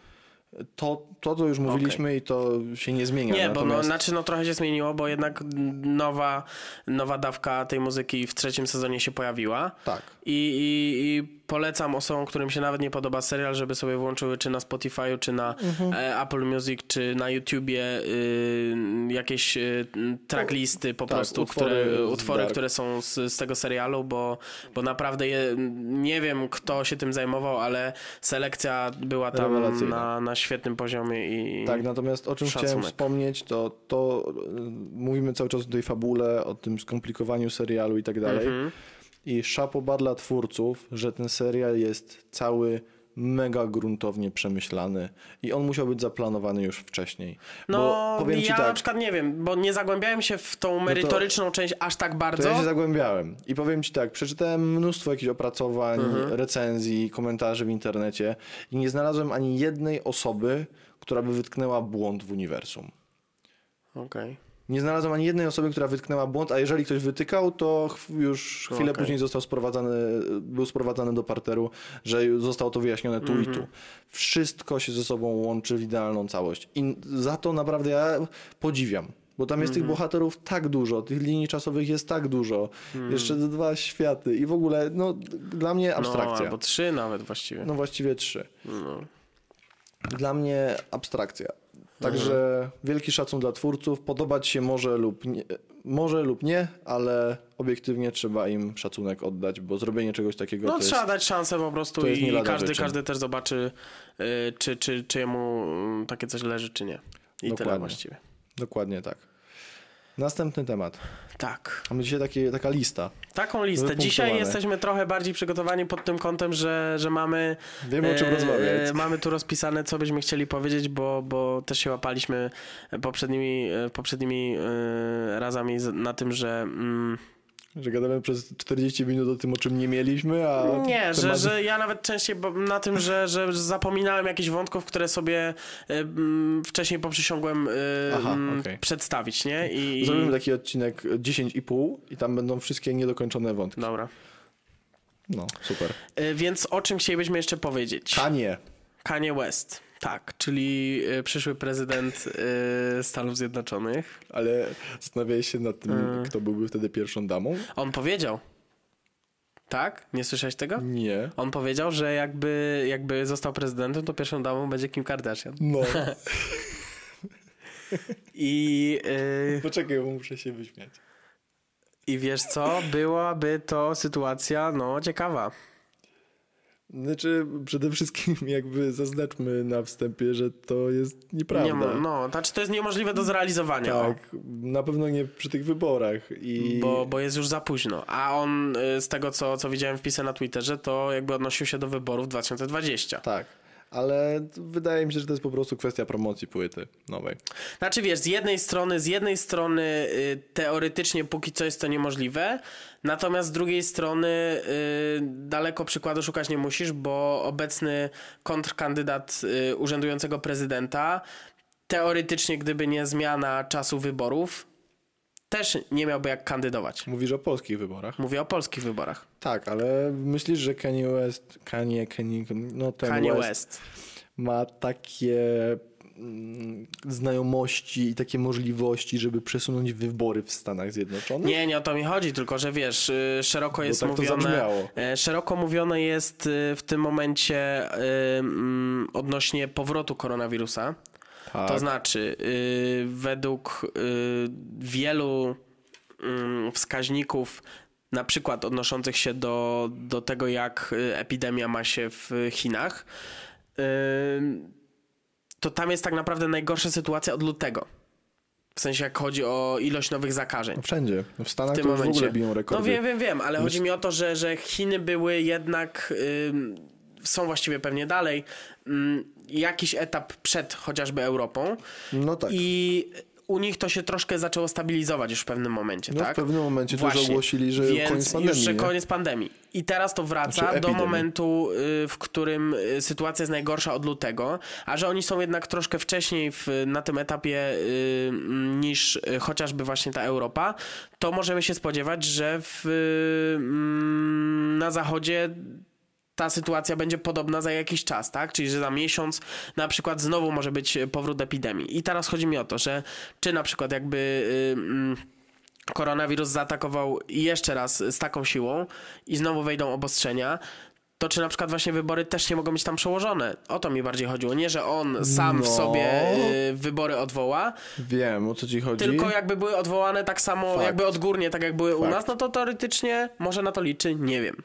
Speaker 1: To, to, to już mówiliśmy i to się nie zmienia.
Speaker 2: Nie, bo no,
Speaker 1: Natomiast-
Speaker 2: znaczy no trochę się zmieniło, bo jednak nowa, nowa dawka tej muzyki w trzecim sezonie się pojawiła.
Speaker 1: Tak.
Speaker 2: I, i, I polecam osobom, którym się nawet nie podoba serial, żeby sobie włączyły czy na Spotify'u, czy na
Speaker 1: Mhm.
Speaker 2: e, Apple Music, czy na YouTubie y, jakieś y, tracklisty po
Speaker 1: tak,
Speaker 2: prostu,
Speaker 1: utwory
Speaker 2: które, utwory, które są z, z tego serialu, bo, bo naprawdę je, nie wiem, kto się tym zajmował, ale selekcja była tam na, na świetnym poziomie i
Speaker 1: Tak, natomiast o czym chciałem
Speaker 2: Szacunek.
Speaker 1: wspomnieć, to, to y, mówimy cały czas o tej fabule, o tym skomplikowaniu serialu i tak dalej.
Speaker 2: Mhm.
Speaker 1: I szapoba dla twórców, że ten serial jest cały mega gruntownie przemyślany i on musiał być zaplanowany już wcześniej.
Speaker 2: No,
Speaker 1: Bo powiem
Speaker 2: ja
Speaker 1: ci
Speaker 2: na
Speaker 1: tak, No
Speaker 2: przykład nie wiem, bo nie zagłębiałem się w tą merytoryczną część aż tak
Speaker 1: to
Speaker 2: bardzo.
Speaker 1: ja się zagłębiałem i powiem ci tak, przeczytałem mnóstwo jakichś opracowań,
Speaker 2: Mhm.
Speaker 1: recenzji, komentarzy w internecie i nie znalazłem ani jednej osoby, która by wytknęła błąd w uniwersum.
Speaker 2: Okej.
Speaker 1: Nie znalazłem ani jednej osoby, która wytknęła błąd, a jeżeli ktoś wytykał, to już chwilę
Speaker 2: Okej.
Speaker 1: później został sprowadzany, był sprowadzany do parteru, że zostało to wyjaśnione tu i tu. Wszystko się ze sobą łączy w idealną całość. I za to naprawdę ja podziwiam. Bo tam jest tych bohaterów tak dużo, tych linii czasowych jest tak dużo. Jeszcze dwa światy i w ogóle, no dla mnie
Speaker 2: No,
Speaker 1: abstrakcja.
Speaker 2: albo trzy nawet właściwie.
Speaker 1: No właściwie trzy.
Speaker 2: No.
Speaker 1: Dla mnie abstrakcja. Także wielki szacun dla twórców. Podobać się może lub nie, może lub nie, ale obiektywnie trzeba im szacunek oddać, bo zrobienie czegoś takiego
Speaker 2: No trzeba
Speaker 1: jest...
Speaker 2: dać szansę po prostu i każdy, każdy też zobaczy, y, czy, czy, czy jemu y, takie coś leży, czy nie. I tyle
Speaker 1: Dokładnie.
Speaker 2: właściwie.
Speaker 1: Dokładnie tak. Następny temat.
Speaker 2: Tak.
Speaker 1: Mamy dzisiaj takie, taka lista.
Speaker 2: Taką listę. Dzisiaj jesteśmy trochę bardziej przygotowani pod tym kątem, że, że mamy.
Speaker 1: Wiemy o czym
Speaker 2: e,
Speaker 1: rozmawiać.
Speaker 2: Mamy tu rozpisane, co byśmy chcieli powiedzieć, bo, bo też się łapaliśmy poprzednimi, e, poprzednimi e, razami na tym, że. Mm,
Speaker 1: Że gadamy przez 40 minut o tym, o czym nie mieliśmy, a...
Speaker 2: Nie, że,
Speaker 1: tematy-
Speaker 2: że ja nawet częściej na tym, że, że zapominałem jakichś wątków, które sobie e, mm, wcześniej poprzysiągłem e,
Speaker 1: Aha,
Speaker 2: mm,
Speaker 1: okej.
Speaker 2: przedstawić, nie? I,
Speaker 1: Zrobimy taki odcinek 10,5 i tam będą wszystkie niedokończone wątki.
Speaker 2: Dobra.
Speaker 1: No, super.
Speaker 2: E, Więc o czym chcielibyśmy jeszcze powiedzieć?
Speaker 1: Kanie.
Speaker 2: Kanye West. Tak, czyli e, przyszły prezydent e, Stanów Zjednoczonych.
Speaker 1: Ale zastanawiałeś się nad tym,
Speaker 2: Mm.
Speaker 1: kto byłby wtedy pierwszą damą?
Speaker 2: On powiedział. Tak? Nie słyszałeś tego?
Speaker 1: Nie.
Speaker 2: On powiedział, że jakby, jakby został prezydentem, to pierwszą damą będzie Kim Kardashian.
Speaker 1: No.
Speaker 2: I, e,
Speaker 1: Poczekaj, bo muszę się wyśmiać.
Speaker 2: I wiesz co? Byłaby to sytuacja, no, ciekawa.
Speaker 1: Znaczy, przede wszystkim jakby zaznaczmy na wstępie, że to jest nieprawda.
Speaker 2: Nie, no, znaczy to jest niemożliwe do zrealizowania. o.
Speaker 1: Tak, na pewno nie przy tych wyborach. I
Speaker 2: Bo, bo jest już za późno. A on y, z tego, co, co widziałem wpisy na Twitterze, to jakby odnosił się do wyborów 2020.
Speaker 1: Tak, ale wydaje mi się, że to jest po prostu kwestia promocji płyty nowej.
Speaker 2: Znaczy wiesz, z jednej strony, z jednej strony y, teoretycznie póki co jest to niemożliwe, natomiast z drugiej strony y, daleko przykładu szukać nie musisz, bo obecny kontrkandydat y, urzędującego prezydenta teoretycznie, gdyby nie zmiana czasu wyborów, też nie miałby jak kandydować.
Speaker 1: Mówisz o polskich wyborach?
Speaker 2: Mówię o polskich wyborach.
Speaker 1: Tak, ale myślisz, że Kanye West, Kanye, Kanye, no ten
Speaker 2: Kanye
Speaker 1: West,
Speaker 2: West.
Speaker 1: ma takie mm, znajomości i takie możliwości, żeby przesunąć wybory w Stanach Zjednoczonych?
Speaker 2: Nie, nie o to mi chodzi, tylko że wiesz, y, szeroko jest
Speaker 1: tak
Speaker 2: mówione. e, Szeroko mówione jest y, w tym momencie y, mm, odnośnie powrotu koronawirusa.
Speaker 1: Tak.
Speaker 2: To znaczy, y, według y, wielu mm, wskaźników, na przykład odnoszących się do, do tego, jak y, epidemia ma się w Chinach, to tam jest tak naprawdę najgorsza sytuacja od lutego. W sensie, jak chodzi o ilość nowych zakażeń.
Speaker 1: No wszędzie. W Stanach
Speaker 2: w tym
Speaker 1: to już w
Speaker 2: momencie.
Speaker 1: ogóle biją rekordy.
Speaker 2: No wiem, wiem, wiem, ale
Speaker 1: Myśl-
Speaker 2: chodzi mi o to, że, że Chiny były jednak, są właściwie pewnie dalej, ym, jakiś etap przed chociażby Europą
Speaker 1: No tak.
Speaker 2: i u nich to się troszkę zaczęło stabilizować już w pewnym momencie,
Speaker 1: No
Speaker 2: tak?
Speaker 1: w pewnym momencie
Speaker 2: Właśnie.
Speaker 1: ogłosili, że
Speaker 2: Więc
Speaker 1: koniec pandemii.
Speaker 2: już, że
Speaker 1: nie?
Speaker 2: koniec pandemii. I teraz to wraca
Speaker 1: Znaczy
Speaker 2: do momentu, y, w którym y, sytuacja jest najgorsza od lutego, a że oni są jednak troszkę wcześniej w, na tym etapie y, niż chociażby właśnie ta Europa, to możemy się spodziewać, że w, mm, na zachodzie ta sytuacja będzie podobna za jakiś czas, tak? Czyli, że za miesiąc na przykład znowu może być powrót epidemii. I teraz chodzi mi o to, że czy na przykład jakby y, mm, koronawirus zaatakował jeszcze raz z taką siłą i znowu wejdą obostrzenia, to czy na przykład właśnie wybory też nie mogą być tam przełożone. O to mi bardziej chodziło. Nie, że on sam w
Speaker 1: No.
Speaker 2: sobie y, wybory odwoła,
Speaker 1: Wiem, o co ci chodzi.
Speaker 2: tylko jakby były odwołane tak samo,
Speaker 1: Fakt.
Speaker 2: jakby odgórnie, tak jak były u
Speaker 1: Fakt.
Speaker 2: nas, no to teoretycznie może na to liczy, nie wiem.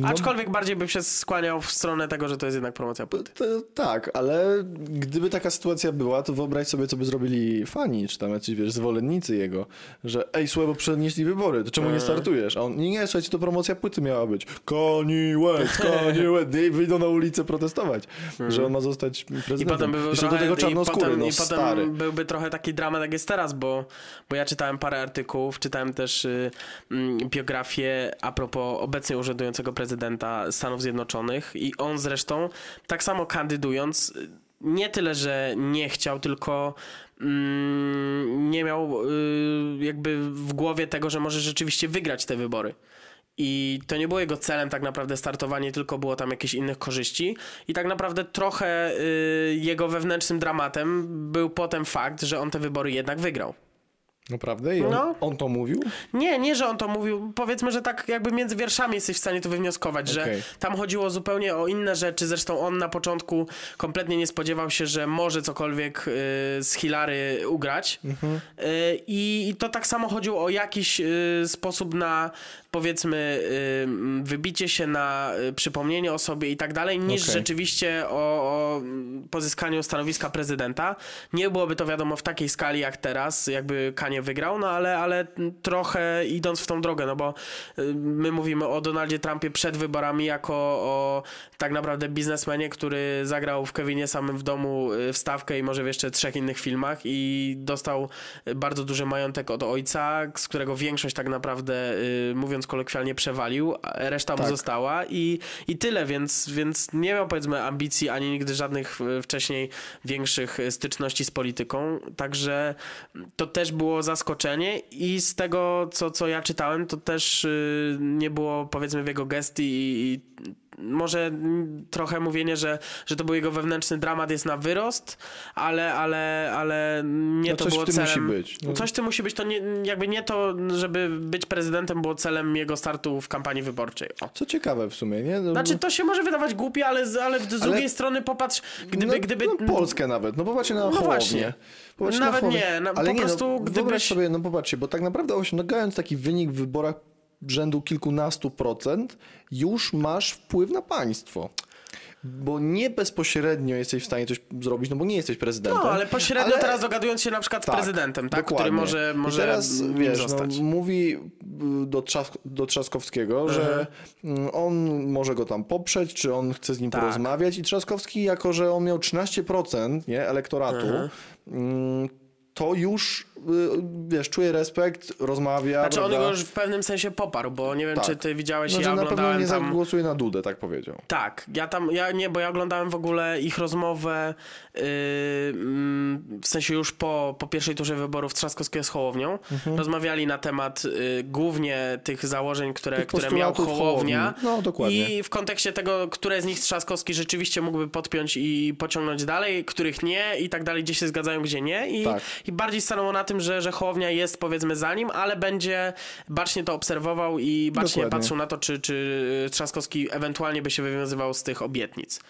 Speaker 1: No,
Speaker 2: Aczkolwiek bardziej bym się skłaniał w stronę tego, że to jest jednak promocja płyty.
Speaker 1: tak, ale gdyby taka sytuacja była, to wyobraź sobie, co by zrobili fani, czy tam jacyś, wiesz, zwolennicy jego, że ej, słuchaj, bo przenieśli wybory, to czemu nie startujesz? A on, nie, nie, słuchajcie, to promocja płyty miała być. Kanye West, Kanye West, i wyjdą na ulicę protestować, że on ma zostać prezydentem.
Speaker 2: I potem by był
Speaker 1: Jeszcze
Speaker 2: trochę,
Speaker 1: do tego
Speaker 2: i
Speaker 1: czarnoskóry,
Speaker 2: potem,
Speaker 1: no
Speaker 2: i potem
Speaker 1: stary.
Speaker 2: byłby trochę taki dramat, jak jest teraz, bo, bo ja czytałem parę artykułów, czytałem też y, mm, biografię a propos obecnie urzędującego prezydenta Stanów Zjednoczonych i on zresztą tak samo kandydując nie tyle, że nie chciał, tylko mm, nie miał y, jakby w głowie tego, że może rzeczywiście wygrać te wybory. I to nie było jego celem tak naprawdę startowanie, tylko było tam jakieś innych korzyści. I tak naprawdę trochę y, jego wewnętrznym dramatem był potem fakt, że on te wybory jednak wygrał.
Speaker 1: Naprawdę? I on,
Speaker 2: No.
Speaker 1: on to mówił?
Speaker 2: Nie, nie, że on to mówił. Powiedzmy, że tak jakby między wierszami jesteś w stanie to wywnioskować, że
Speaker 1: Okej.
Speaker 2: tam chodziło zupełnie o inne rzeczy. Zresztą on na początku kompletnie nie spodziewał się, że może cokolwiek y, z Hilary ugrać.
Speaker 1: Mhm.
Speaker 2: Y, I, I to tak samo chodziło o jakiś y, sposób na powiedzmy wybicie się na y, przypomnienie o sobie i tak dalej, niż
Speaker 1: Okej.
Speaker 2: rzeczywiście o, o pozyskaniu stanowiska prezydenta. Nie byłoby to wiadomo w takiej skali jak teraz, jakby Kanie wygrał, no ale, ale trochę idąc w tą drogę, no bo my mówimy o Donaldzie Trumpie przed wyborami jako o tak naprawdę biznesmenie, który zagrał w Kevinie samym w domu y, wstawkę i może w jeszcze trzech innych filmach i dostał bardzo duży majątek od ojca, z którego większość tak naprawdę, y, mówiąc kolokwialnie, przewalił, reszta mu
Speaker 1: Tak.
Speaker 2: została i, i tyle, więc, więc nie miał powiedzmy ambicji ani nigdy żadnych y, wcześniej większych y, styczności z polityką, także to też było zaskoczenie i z tego, co, co ja czytałem, to też y, nie było powiedzmy w jego gestii i, i może trochę mówienie, że, że to był jego wewnętrzny dramat jest na wyrost, ale, ale, ale nie
Speaker 1: No
Speaker 2: to
Speaker 1: coś
Speaker 2: było
Speaker 1: w tym
Speaker 2: celem.
Speaker 1: musi być. No.
Speaker 2: Coś w tym musi być, to nie, jakby nie to, żeby być prezydentem było celem jego startu w kampanii wyborczej. O.
Speaker 1: Co ciekawe w sumie, nie? No,
Speaker 2: Znaczy, to się może wydawać głupie, ale, z- ale z
Speaker 1: Ale-
Speaker 2: drugiej strony popatrz, gdyby,
Speaker 1: no,
Speaker 2: gdyby...
Speaker 1: No, Polskę nawet, no popatrzcie na
Speaker 2: No
Speaker 1: Hołownię.
Speaker 2: właśnie.
Speaker 1: Popatrzcie
Speaker 2: Nawet
Speaker 1: na
Speaker 2: nie, no,
Speaker 1: Ale
Speaker 2: po
Speaker 1: nie,
Speaker 2: prostu
Speaker 1: no,
Speaker 2: gdybyś-
Speaker 1: sobie, no popatrzcie, bo tak naprawdę osiągając taki wynik w wyborach rzędu kilkunastu procent, już masz wpływ na państwo. Bo nie bezpośrednio jesteś w stanie coś zrobić, no bo nie jesteś prezydentem.
Speaker 2: No, ale pośrednio
Speaker 1: ale-
Speaker 2: teraz dogadując się na przykład z
Speaker 1: Tak,
Speaker 2: prezydentem, tak?
Speaker 1: dokładnie.
Speaker 2: Który może,
Speaker 1: I
Speaker 2: może
Speaker 1: teraz,
Speaker 2: nim
Speaker 1: wiesz,
Speaker 2: zostać.
Speaker 1: No, mówi y, do, Trzask- do Trzaskowskiego, że mm, on może go tam poprzeć, czy on chce z nim
Speaker 2: Tak.
Speaker 1: porozmawiać i Trzaskowski, jako że on miał 13% nie, elektoratu, mm, to już, y, wiesz, czuje respekt, rozmawia,
Speaker 2: Znaczy on
Speaker 1: prawda?
Speaker 2: go już w pewnym sensie poparł, bo nie wiem,
Speaker 1: Tak.
Speaker 2: czy ty widziałeś,
Speaker 1: no,
Speaker 2: ja
Speaker 1: na pewno
Speaker 2: oglądałem
Speaker 1: nie
Speaker 2: tam...
Speaker 1: zagłosuje na Dudę, tak powiedział.
Speaker 2: Tak, ja tam, ja nie, bo ja oglądałem w ogóle ich rozmowę yy, w sensie już po, po pierwszej turze wyborów Trzaskowskiego z Hołownią.
Speaker 1: Mhm.
Speaker 2: Rozmawiali na temat y, głównie tych założeń, które,
Speaker 1: Tych
Speaker 2: które miał Hołownia.
Speaker 1: Hołowni. No, dokładnie.
Speaker 2: I w kontekście tego, które z nich Trzaskowski rzeczywiście mógłby podpiąć i pociągnąć dalej, których nie i tak dalej, gdzie się zgadzają, gdzie nie. I,
Speaker 1: Tak.
Speaker 2: i bardziej stanęło na tym, że, że Hołownia jest powiedzmy za nim, ale będzie bacznie to obserwował i bacznie
Speaker 1: Dokładnie.
Speaker 2: patrzył na to, czy, czy Trzaskowski ewentualnie by się wywiązywał z tych obietnic.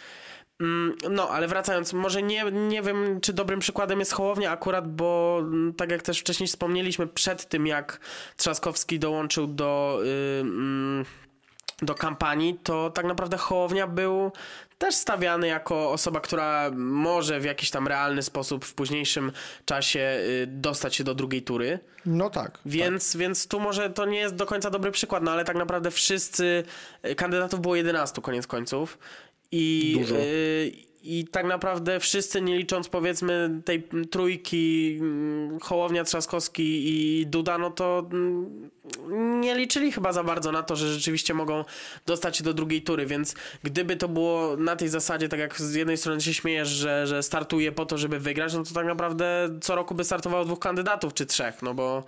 Speaker 2: Mm, No, ale wracając, może nie, nie wiem, czy dobrym przykładem jest Hołownia akurat, bo mm, tak jak też wcześniej wspomnieliśmy, przed tym jak Trzaskowski dołączył do, y, mm, do kampanii, to tak naprawdę Hołownia był też stawiany jako osoba, która może w jakiś tam realny sposób w późniejszym czasie y, dostać się do drugiej tury.
Speaker 1: No tak.
Speaker 2: Więc, więc tu może to nie jest do końca dobry przykład, no ale tak naprawdę wszyscy y, kandydatów było 11 koniec końców. I,
Speaker 1: Dużo.
Speaker 2: y, I tak naprawdę wszyscy, nie licząc powiedzmy tej trójki mm, Hołownia, Trzaskowski i Duda, no to mm, nie liczyli chyba za bardzo na to, że rzeczywiście mogą dostać się do drugiej tury, więc gdyby to było na tej zasadzie, tak jak z jednej strony się śmiejesz, że, że startuje po to, żeby wygrać, no to tak naprawdę co roku by startowało dwóch kandydatów czy trzech, no bo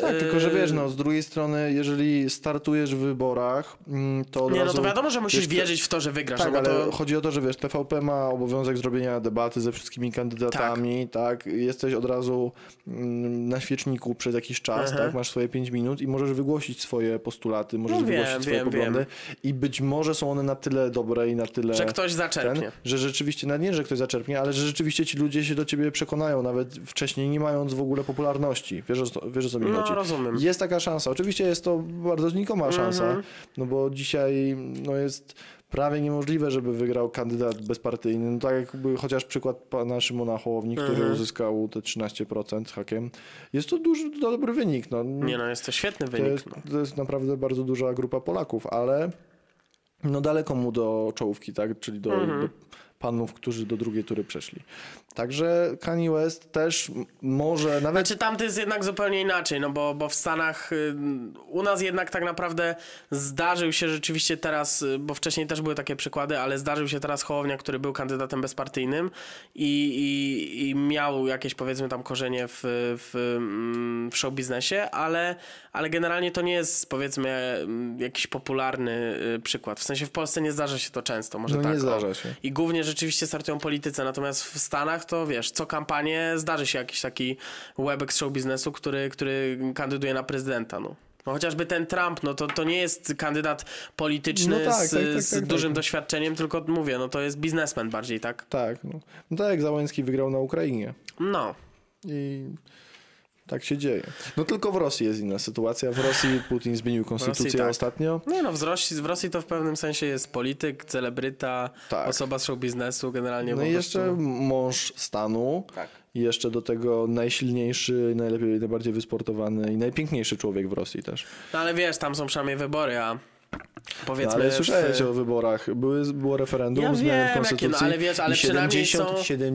Speaker 1: Tak, tylko że wiesz, no z drugiej strony, jeżeli startujesz w wyborach, mm, to od
Speaker 2: Nie, no to wiadomo, że musisz
Speaker 1: wiesz,
Speaker 2: wierzyć w to, że wygrasz.
Speaker 1: Tak,
Speaker 2: no
Speaker 1: ale
Speaker 2: to...
Speaker 1: chodzi o to, że wiesz, TVP ma obowiązek zrobienia debaty ze wszystkimi kandydatami, tak? Jesteś od razu mm, na świeczniku przez jakiś czas,
Speaker 2: Aha.
Speaker 1: tak? Masz swoje 5 minut i możesz wygłosić swoje postulaty, możesz
Speaker 2: No wiem,
Speaker 1: wygłosić swoje
Speaker 2: wiem,
Speaker 1: poglądy i być może są one na tyle dobre i na tyle
Speaker 2: Że ktoś zaczerpnie.
Speaker 1: ten, że rzeczywiście, no nie, że ktoś zaczerpnie, ale że rzeczywiście ci ludzie się do ciebie przekonają, nawet wcześniej nie mając w ogóle popularności. Wiesz, co- wiesz o co mi
Speaker 2: No,
Speaker 1: chodzi?
Speaker 2: rozumiem.
Speaker 1: Jest taka szansa. Oczywiście jest to bardzo znikoma szansa,
Speaker 2: Mhm.
Speaker 1: no bo dzisiaj no jest prawie niemożliwe, żeby wygrał kandydat bezpartyjny. No tak jakby chociaż przykład pana Szymona Hołowni, który
Speaker 2: Mhm.
Speaker 1: uzyskał te 13% z hakiem. Jest to duży, dobry wynik. No.
Speaker 2: Nie no, jest to świetny
Speaker 1: to,
Speaker 2: wynik.
Speaker 1: jest,
Speaker 2: No.
Speaker 1: to jest naprawdę bardzo duża grupa Polaków, ale no daleko mu do czołówki, tak? Czyli do,
Speaker 2: Mhm.
Speaker 1: do panów, którzy do drugiej tury przeszli. Także Kanye West też może nawet
Speaker 2: Znaczy tamty jest jednak zupełnie inaczej, no bo, bo w Stanach y, u nas jednak tak naprawdę zdarzył się rzeczywiście teraz, y, bo wcześniej też były takie przykłady, ale zdarzył się teraz Hołownia, który był kandydatem bezpartyjnym i, i, i miał jakieś powiedzmy tam korzenie w, w, mm, w show biznesie, ale, ale generalnie to nie jest powiedzmy jakiś popularny y, przykład. W sensie w Polsce nie zdarza się to często, może
Speaker 1: no
Speaker 2: tak.
Speaker 1: nie zdarza się.
Speaker 2: I głównie rzeczywiście startują politycy, natomiast w Stanach to wiesz, co kampanię zdarzy się jakiś taki łebek z show biznesu, który, który kandyduje na prezydenta. No. No chociażby ten Trump, no to, to nie jest kandydat polityczny
Speaker 1: No tak,
Speaker 2: z,
Speaker 1: tak, tak,
Speaker 2: z
Speaker 1: tak,
Speaker 2: dużym
Speaker 1: tak.
Speaker 2: doświadczeniem, tylko mówię, no to jest biznesmen bardziej, tak?
Speaker 1: Tak, no. no tak jak Załęski wygrał na Ukrainie.
Speaker 2: No.
Speaker 1: I tak się dzieje. No tylko w Rosji jest inna sytuacja. W Rosji Putin zmienił konstytucję
Speaker 2: tak.
Speaker 1: ostatnio.
Speaker 2: Nie no, w Rosji, w Rosji to w pewnym sensie jest polityk, celebryta,
Speaker 1: Tak.
Speaker 2: osoba z show biznesu, generalnie
Speaker 1: No i
Speaker 2: prostu...
Speaker 1: jeszcze mąż stanu.
Speaker 2: Tak.
Speaker 1: I jeszcze do tego najsilniejszy, najlepiej, najbardziej wysportowany i najpiękniejszy człowiek w Rosji też.
Speaker 2: No ale wiesz, tam są przynajmniej wybory, a
Speaker 1: No,
Speaker 2: powiedzmy...
Speaker 1: ale
Speaker 2: w-
Speaker 1: słyszałeś o wyborach. Były, było referendum,
Speaker 2: Ja
Speaker 1: zmiany w
Speaker 2: jakie,
Speaker 1: konstytucji.
Speaker 2: no, ale wiesz, ale
Speaker 1: i
Speaker 2: przynajmniej
Speaker 1: 70,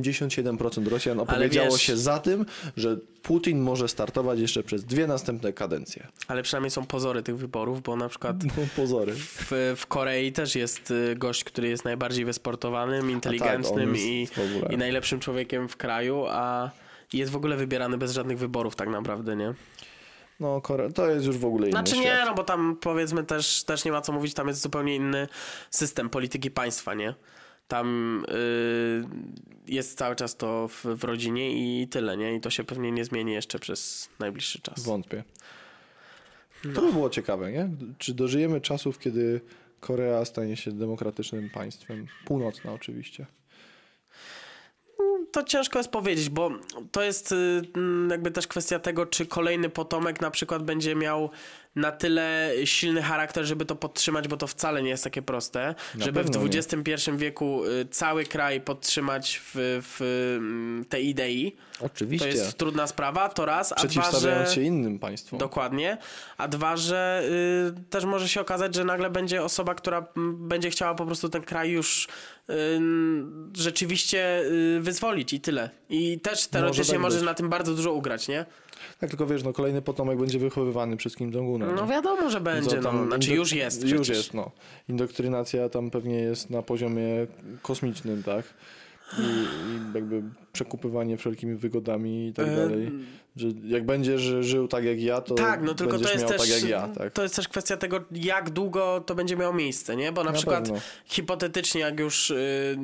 Speaker 1: 77% Rosjan opowiedziało
Speaker 2: wiesz-
Speaker 1: się za tym, że Putin może startować jeszcze przez dwie następne kadencje.
Speaker 2: Ale przynajmniej są pozory tych wyborów, bo na przykład
Speaker 1: No, pozory.
Speaker 2: w, w Korei też jest y, gość, który jest najbardziej wysportowanym, inteligentnym
Speaker 1: on jest
Speaker 2: i,
Speaker 1: w
Speaker 2: i najlepszym człowiekiem w kraju, a jest w ogóle wybierany bez żadnych wyborów tak naprawdę, nie?
Speaker 1: No, to jest już w ogóle inny
Speaker 2: Znaczy nie,
Speaker 1: świat.
Speaker 2: no bo tam powiedzmy też, też nie ma co mówić, tam jest zupełnie inny system polityki państwa, nie? Tam y, jest cały czas to w, w rodzinie i tyle, nie? I to się pewnie nie zmieni jeszcze przez najbliższy czas.
Speaker 1: Wątpię.
Speaker 2: No.
Speaker 1: To by było ciekawe, nie? Czy dożyjemy czasów, kiedy Korea stanie się demokratycznym państwem? Północna oczywiście.
Speaker 2: To ciężko jest powiedzieć, bo to jest y, mm, jakby też kwestia tego, czy kolejny potomek na przykład będzie miał na tyle silny charakter, żeby to podtrzymać, bo to wcale nie jest takie proste,
Speaker 1: Na
Speaker 2: żeby w
Speaker 1: pewno nie.
Speaker 2: XXI wieku y, cały kraj podtrzymać w, w mm, tej idei. To
Speaker 1: Oczywiście.
Speaker 2: jest trudna sprawa, to raz, a dwa, że...
Speaker 1: się innym państwom.
Speaker 2: Dokładnie. A dwa, że y, też może się okazać, że nagle będzie osoba, która mm, będzie chciała po prostu ten kraj już y, rzeczywiście y, wyzwolić i tyle. I też teoretycznie
Speaker 1: tak
Speaker 2: możesz
Speaker 1: być.
Speaker 2: na tym bardzo dużo ugrać, nie?
Speaker 1: Tak, tylko wiesz, no kolejny potomek będzie wychowywany przez Kim Jong-una.
Speaker 2: No wiadomo, że będzie. No, znaczy już jest
Speaker 1: Już
Speaker 2: przecież.
Speaker 1: jest, no. Indoktrynacja tam pewnie jest na poziomie kosmicznym, tak? I, i jakby przekupywanie wszelkimi wygodami i tak
Speaker 2: E,
Speaker 1: dalej. Że jak będziesz żył tak jak ja, to
Speaker 2: Tak, no tylko
Speaker 1: będziesz
Speaker 2: to jest
Speaker 1: miał
Speaker 2: też
Speaker 1: tak jak ja, tak?
Speaker 2: to jest też kwestia tego, jak długo to będzie miało miejsce, nie? Bo na,
Speaker 1: Na
Speaker 2: przykład
Speaker 1: pewno.
Speaker 2: hipotetycznie, jak już y,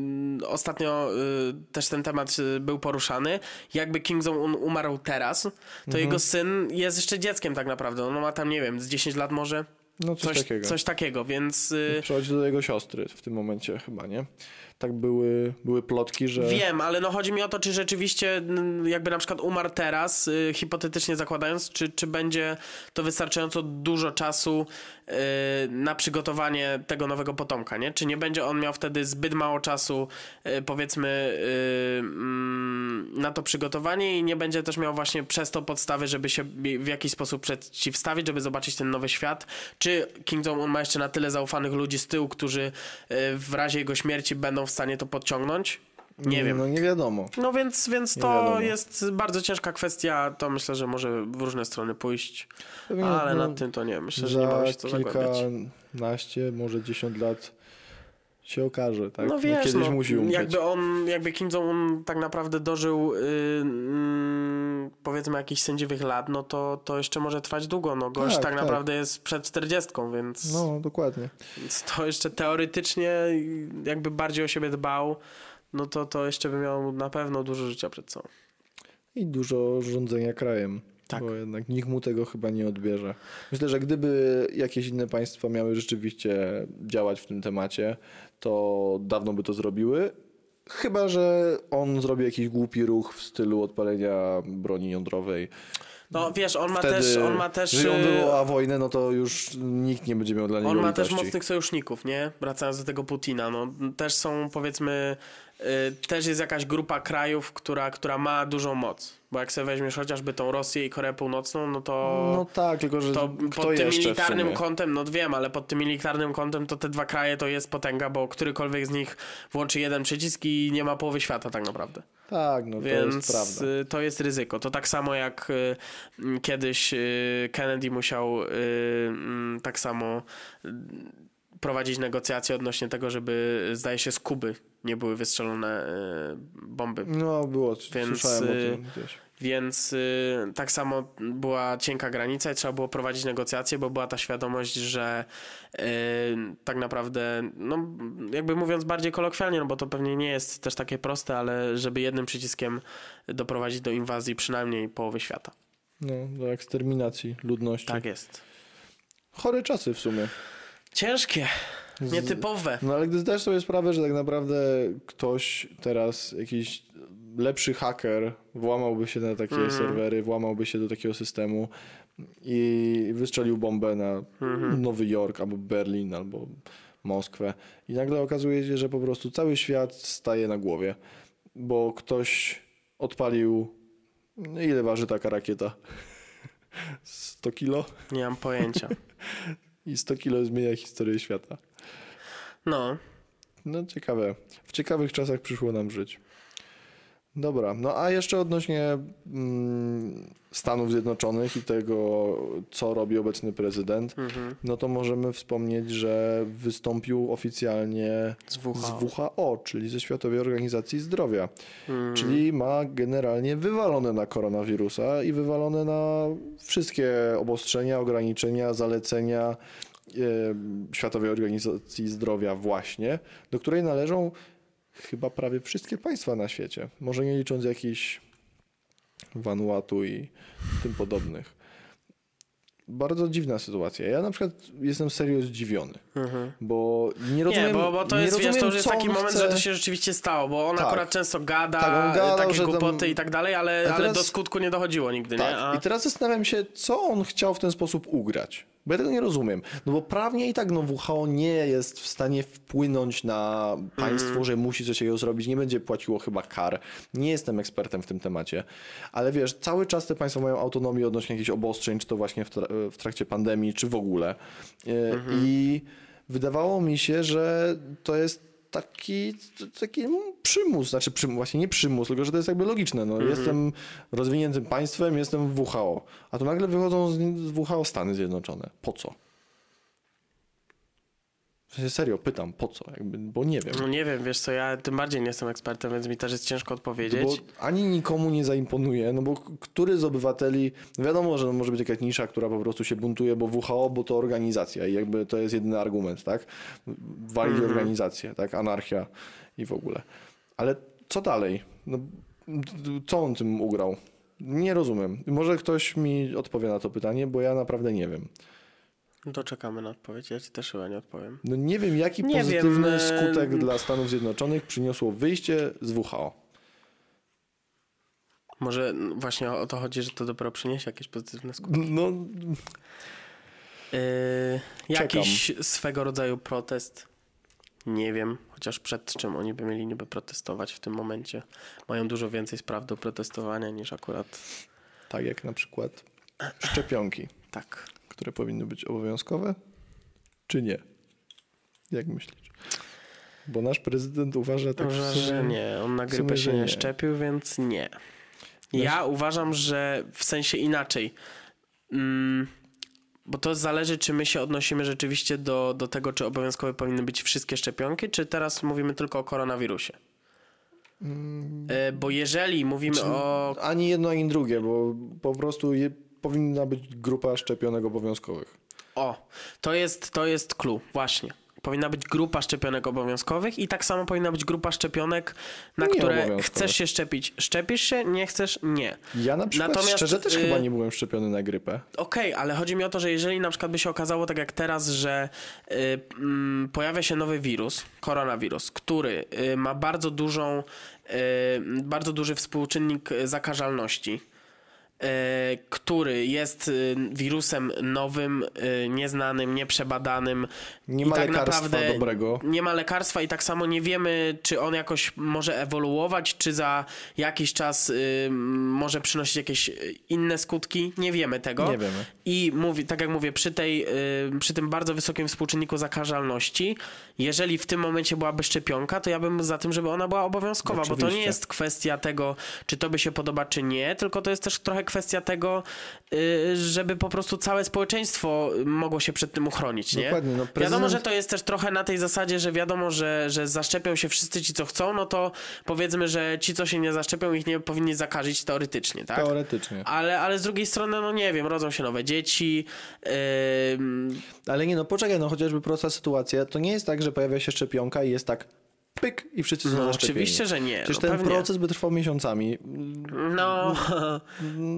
Speaker 2: ostatnio y, też ten temat y, był poruszany, jakby Jong-un umarł teraz, to
Speaker 1: Mhm.
Speaker 2: jego syn jest jeszcze dzieckiem tak naprawdę. On ma tam, nie wiem, z 10 lat może?
Speaker 1: No coś,
Speaker 2: Coś,
Speaker 1: takiego.
Speaker 2: coś takiego, więc y,
Speaker 1: Przechodzi do jego siostry w tym momencie chyba, nie? Tak były, były plotki, że...
Speaker 2: wiem, ale no chodzi mi o to, czy rzeczywiście jakby na przykład umarł teraz, y, hipotetycznie zakładając, czy, czy będzie to wystarczająco dużo czasu y, na przygotowanie tego nowego potomka, nie? Czy nie będzie on miał wtedy zbyt mało czasu, y, powiedzmy, mm, na to przygotowanie i nie będzie też miał właśnie przez to podstawy, żeby się w jakiś sposób przeciwstawić, żeby zobaczyć ten nowy świat? Czy Kim Jong-un ma jeszcze na tyle zaufanych ludzi z tyłu, którzy w razie jego śmierci będą w stanie to podciągnąć? Nie wiem.
Speaker 1: No nie wiadomo.
Speaker 2: No więc, więc to jest bardzo ciężka kwestia. To myślę, że może w różne strony pójść, ale
Speaker 1: no,
Speaker 2: nad tym to nie. Myślę, że nie ma się co zagłębiać.
Speaker 1: kilkanaście, może 10 lat się okaże, tak?
Speaker 2: No wiesz,
Speaker 1: Kiedyś
Speaker 2: no,
Speaker 1: musi umrzeć.
Speaker 2: jakby on, jakby Kim Jong-un tak naprawdę dożył y, mm, mm, powiedzmy jakichś sędziwych lat, no to, to jeszcze może trwać długo. No gość tak,
Speaker 1: Tak,
Speaker 2: tak,
Speaker 1: tak.
Speaker 2: naprawdę jest przed 40, więc,
Speaker 1: No, dokładnie.
Speaker 2: więc to jeszcze teoretycznie jakby bardziej o siebie dbał, no to to jeszcze by miał na pewno dużo życia przed sobą.
Speaker 1: I dużo rządzenia krajem.
Speaker 2: Tak.
Speaker 1: Bo jednak nikt mu tego chyba nie odbierze. Myślę, że gdyby jakieś inne państwa miały rzeczywiście działać w tym temacie, to dawno by to zrobiły. Chyba, że on zrobi jakiś głupi ruch w stylu odpalenia broni jądrowej.
Speaker 2: No wiesz, on ma
Speaker 1: Wtedy,
Speaker 2: też, on ma też,
Speaker 1: jeżeli on
Speaker 2: y,
Speaker 1: wywoła wojnę, no to już nikt nie będzie miał dla niego
Speaker 2: On ma też
Speaker 1: litości.
Speaker 2: mocnych sojuszników, nie? Wracając do tego Putina, no też są powiedzmy, y, też jest jakaś grupa krajów, która, która ma dużą moc. Bo jak sobie weźmiesz chociażby tą Rosję i Koreę Północną, no to...
Speaker 1: No tak, tylko że
Speaker 2: to pod tym militarnym kątem, no wiem, ale pod tym militarnym kątem to te dwa kraje to jest potęga, bo którykolwiek z nich włączy jeden przycisk i nie ma połowy świata tak naprawdę.
Speaker 1: Tak, no to
Speaker 2: Więc
Speaker 1: jest prawda.
Speaker 2: y, to jest ryzyko. To tak samo jak y, kiedyś y, Kennedy musiał mm, tak samo prowadzić negocjacje odnośnie tego, żeby zdaje się z Kuby nie były wystrzelone y, bomby.
Speaker 1: No było,
Speaker 2: Więc,
Speaker 1: słyszałem o tym gdzieś.
Speaker 2: Więc y, tak samo była cienka granica i trzeba było prowadzić negocjacje, bo była ta świadomość, że tak naprawdę, no jakby mówiąc bardziej kolokwialnie, no bo to pewnie nie jest też takie proste, ale żeby jednym przyciskiem doprowadzić do inwazji przynajmniej połowy świata.
Speaker 1: No, do eksterminacji ludności.
Speaker 2: Tak jest.
Speaker 1: Chore czasy w sumie.
Speaker 2: Ciężkie, nietypowe.
Speaker 1: No ale gdy zdajesz sobie sprawę, że tak naprawdę ktoś teraz, jakiś lepszy haker włamałby się na takie
Speaker 2: Mhm.
Speaker 1: serwery, włamałby się do takiego systemu i wystrzelił bombę na
Speaker 2: Mhm.
Speaker 1: Nowy Jork albo Berlin albo Moskwę i nagle okazuje się, że po prostu cały świat staje na głowie, bo ktoś odpalił no ile waży taka rakieta? 100 kilo?
Speaker 2: Nie mam pojęcia.
Speaker 1: I 100 kilo zmienia historię świata.
Speaker 2: No,
Speaker 1: No ciekawe. W ciekawych czasach przyszło nam żyć. Dobra, no a jeszcze odnośnie mm, Stanów Zjednoczonych i tego, co robi obecny prezydent,
Speaker 2: mhm.
Speaker 1: no to możemy wspomnieć, że wystąpił oficjalnie
Speaker 2: z
Speaker 1: z
Speaker 2: WHO.
Speaker 1: WHO, czyli ze Światowej Organizacji Zdrowia,
Speaker 2: Mhm.
Speaker 1: czyli ma generalnie wywalone na koronawirusa i wywalone na wszystkie obostrzenia, ograniczenia, zalecenia e, Światowej Organizacji Zdrowia właśnie, do której należą chyba prawie wszystkie państwa na świecie, może nie licząc jakichś Vanuatu i tym podobnych. Bardzo dziwna sytuacja. Ja na przykład jestem serio zdziwiony,
Speaker 2: Mhm.
Speaker 1: bo nie rozumiem.
Speaker 2: Nie, bo, bo to
Speaker 1: nie
Speaker 2: jest, wiesz,
Speaker 1: rozumiem,
Speaker 2: to już jest taki moment,
Speaker 1: chce...
Speaker 2: że to się rzeczywiście stało, bo on
Speaker 1: Tak.
Speaker 2: akurat często gada,
Speaker 1: Tak, gadał,
Speaker 2: takie
Speaker 1: że tam-
Speaker 2: głupoty i tak dalej, ale,
Speaker 1: A
Speaker 2: ale
Speaker 1: teraz-
Speaker 2: do skutku nie dochodziło nigdy,
Speaker 1: Tak.
Speaker 2: nie? A...
Speaker 1: I teraz zastanawiam się, co on chciał w ten sposób ugrać. Bo ja tego nie rozumiem. No bo prawnie i tak no, WHO nie jest w stanie wpłynąć na państwo,
Speaker 2: Mhm.
Speaker 1: że musi coś takiego zrobić. Nie będzie płaciło chyba kar. Nie jestem ekspertem w tym temacie. Ale wiesz, cały czas te państwa mają autonomię odnośnie jakichś obostrzeń, czy to właśnie w, tra- w trakcie pandemii, czy w ogóle. E,
Speaker 2: Mhm.
Speaker 1: I wydawało mi się, że to jest taki, taki przymus, znaczy przymus, właśnie nie przymus, tylko że to jest jakby logiczne. No, Jestem rozwiniętym państwem, jestem w WHO, a tu nagle wychodzą z WHO Stany Zjednoczone. Po co? W sensie serio, pytam, po co? Jakby, bo nie wiem.
Speaker 2: No nie wiem, wiesz co, ja tym bardziej nie jestem ekspertem, więc mi też jest ciężko odpowiedzieć.
Speaker 1: Bo ani nikomu nie zaimponuje, no bo który z obywateli, wiadomo, że może być jakaś nisza, która po prostu się buntuje, bo WHO, bo to organizacja i jakby to jest jedyny argument, tak? Walić
Speaker 2: Mhm.
Speaker 1: organizację, tak? Anarchia i w ogóle. Ale co dalej? No, co on tym ugrał? Nie rozumiem. Może ktoś mi odpowie na to pytanie, bo ja naprawdę nie wiem.
Speaker 2: No to czekamy na odpowiedź, ja ci też chyba nie odpowiem.
Speaker 1: No nie wiem, jaki
Speaker 2: Nie
Speaker 1: pozytywny
Speaker 2: wiem,
Speaker 1: skutek dla Stanów Zjednoczonych przyniosło wyjście z WHO.
Speaker 2: Może właśnie o to chodzi, że to dopiero przyniesie jakieś pozytywne skutki.
Speaker 1: No,
Speaker 2: Yy, jakiś swego rodzaju protest. Nie wiem, chociaż przed czym oni by mieli niby protestować w tym momencie. Mają dużo więcej spraw do protestowania niż akurat
Speaker 1: tak jak na przykład szczepionki.
Speaker 2: tak.
Speaker 1: Które powinny być obowiązkowe, czy nie? Jak myślisz? Bo nasz prezydent uważa tak w
Speaker 2: Uważam,
Speaker 1: sumie-
Speaker 2: że nie. On na grypę się nie
Speaker 1: nie.
Speaker 2: szczepił, więc nie. Ja uważam, że w sensie inaczej. Mm, bo to zależy, czy my się odnosimy rzeczywiście do, do tego, czy obowiązkowe powinny być wszystkie szczepionki, czy teraz mówimy tylko o koronawirusie. E, Bo jeżeli mówimy o
Speaker 1: Ani jedno, ani drugie, bo po prostu je, powinna być grupa szczepionek obowiązkowych.
Speaker 2: O, to jest, to jest clue, właśnie. Powinna być grupa szczepionek obowiązkowych i tak samo powinna być grupa szczepionek, na
Speaker 1: Nie
Speaker 2: które chcesz się szczepić. Szczepisz się, nie chcesz, nie.
Speaker 1: Ja na przykład
Speaker 2: Natomiast,
Speaker 1: szczerze też
Speaker 2: y-
Speaker 1: chyba nie byłem szczepiony na grypę.
Speaker 2: Okej, ale chodzi mi o to, że jeżeli na przykład by się okazało, tak jak teraz, że y, mm, pojawia się nowy wirus, koronawirus, który y, ma bardzo dużą, y, bardzo duży współczynnik zakażalności, który jest y, wirusem nowym, y, nieznanym, nieprzebadanym.
Speaker 1: Nie ma
Speaker 2: tak
Speaker 1: lekarstwa dobrego.
Speaker 2: Nie ma lekarstwa i tak samo nie wiemy, czy on jakoś może ewoluować, czy za jakiś czas może przynosić jakieś inne skutki. Nie wiemy tego.
Speaker 1: Nie wiemy.
Speaker 2: I mówi, tak jak mówię, przy, tej, przy tym bardzo wysokim współczynniku zakażalności, jeżeli w tym momencie byłaby szczepionka, to ja bym za tym, żeby ona była obowiązkowa, bo to nie
Speaker 1: Oczywiście.
Speaker 2: jest kwestia tego, czy to by się podoba, czy nie, tylko to jest też trochę kwestia tego, y, żeby po prostu całe społeczeństwo mogło się przed tym uchronić, nie?
Speaker 1: Dokładnie, no prezydent-
Speaker 2: Wiadomo, że to jest też trochę na tej zasadzie, że wiadomo, że, że zaszczepią się wszyscy ci, co chcą, no to powiedzmy, że ci, co się nie zaszczepią, ich nie powinni zakazić teoretycznie, tak?
Speaker 1: Teoretycznie.
Speaker 2: Ale, ale z drugiej strony, no nie wiem, rodzą się nowe dzieci. ym,
Speaker 1: Ale nie no, poczekaj, no chociażby prosta sytuacja, to nie jest tak, że pojawia się szczepionka i jest tak pyk i wszyscy są
Speaker 2: no,
Speaker 1: zaszczepieni.
Speaker 2: oczywiście, że nie.
Speaker 1: Przecież
Speaker 2: no,
Speaker 1: ten
Speaker 2: pewnie.
Speaker 1: proces by trwał miesiącami.
Speaker 2: No,
Speaker 1: No,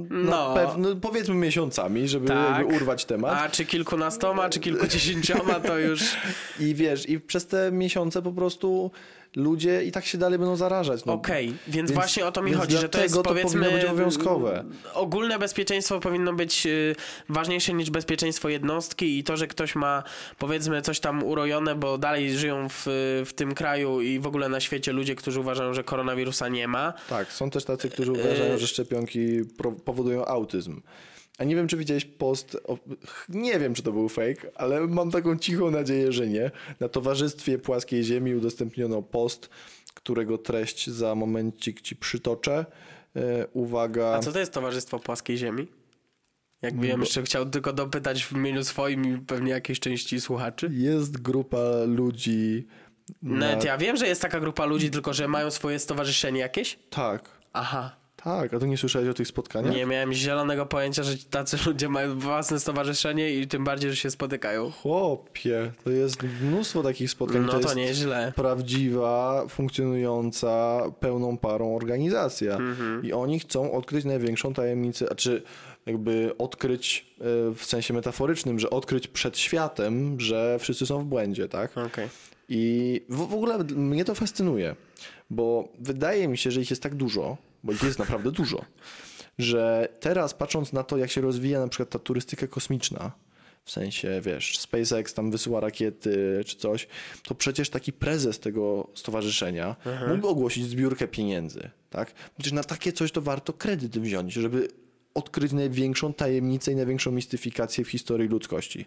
Speaker 2: no.
Speaker 1: pewno, powiedzmy miesiącami, żeby
Speaker 2: Tak.
Speaker 1: urwać temat.
Speaker 2: A czy kilkunastoma, czy kilkudziesięcioma, to już.
Speaker 1: I wiesz, i przez te miesiące po prostu ludzie i tak się dalej będą zarażać. No.
Speaker 2: Okej, więc,
Speaker 1: Więc-
Speaker 2: właśnie o to mi chodzi, że to jest
Speaker 1: to
Speaker 2: powiedzmy.
Speaker 1: być obowiązkowe.
Speaker 2: Ogólne bezpieczeństwo powinno być y, ważniejsze niż bezpieczeństwo jednostki i to, że ktoś ma powiedzmy coś tam urojone, bo dalej żyją w, w tym kraju i w ogóle na świecie ludzie, którzy uważają, że koronawirusa nie ma.
Speaker 1: Tak, są też tacy, którzy uważają, że szczepionki powodują autyzm. A nie wiem, czy widziałeś post, o, nie wiem, czy to był fake, ale mam taką cichą nadzieję, że nie. Na Towarzystwie Płaskiej Ziemi udostępniono post, którego treść za momencik ci przytoczę. E, uwaga.
Speaker 2: A co to jest Towarzystwo Płaskiej Ziemi? Jakby ja jeszcze chciał tylko dopytać w imieniu swoim i pewnie jakiejś części słuchaczy.
Speaker 1: Jest grupa ludzi. Na...
Speaker 2: Nawet ja wiem, że jest taka grupa ludzi, tylko że mają swoje stowarzyszenie jakieś?
Speaker 1: Tak,
Speaker 2: Aha.
Speaker 1: Tak. A to nie słyszałeś o tych spotkaniach?
Speaker 2: Nie miałem zielonego pojęcia, że tacy ludzie mają własne stowarzyszenie i tym bardziej, że się spotykają.
Speaker 1: Chłopie, to jest mnóstwo takich spotkań.
Speaker 2: No to
Speaker 1: jest
Speaker 2: nieźle.
Speaker 1: prawdziwa, funkcjonująca pełną parą organizacja.
Speaker 2: Mhm.
Speaker 1: I oni chcą odkryć największą tajemnicę, a czy jakby odkryć e, w sensie metaforycznym, że odkryć przed światem, że wszyscy są w błędzie, tak?
Speaker 2: Okej.
Speaker 1: I w, w ogóle mnie to fascynuje, bo wydaje mi się, że ich jest tak dużo, bo ich jest naprawdę dużo, że teraz patrząc na to, jak się rozwija na przykład ta turystyka kosmiczna, w sensie, wiesz, SpaceX tam wysyła rakiety czy coś, to przecież taki prezes tego stowarzyszenia mógłby ogłosić zbiórkę pieniędzy, tak? Przecież na takie coś to warto kredyt wziąć, żeby odkryć największą tajemnicę i największą mistyfikację w historii ludzkości.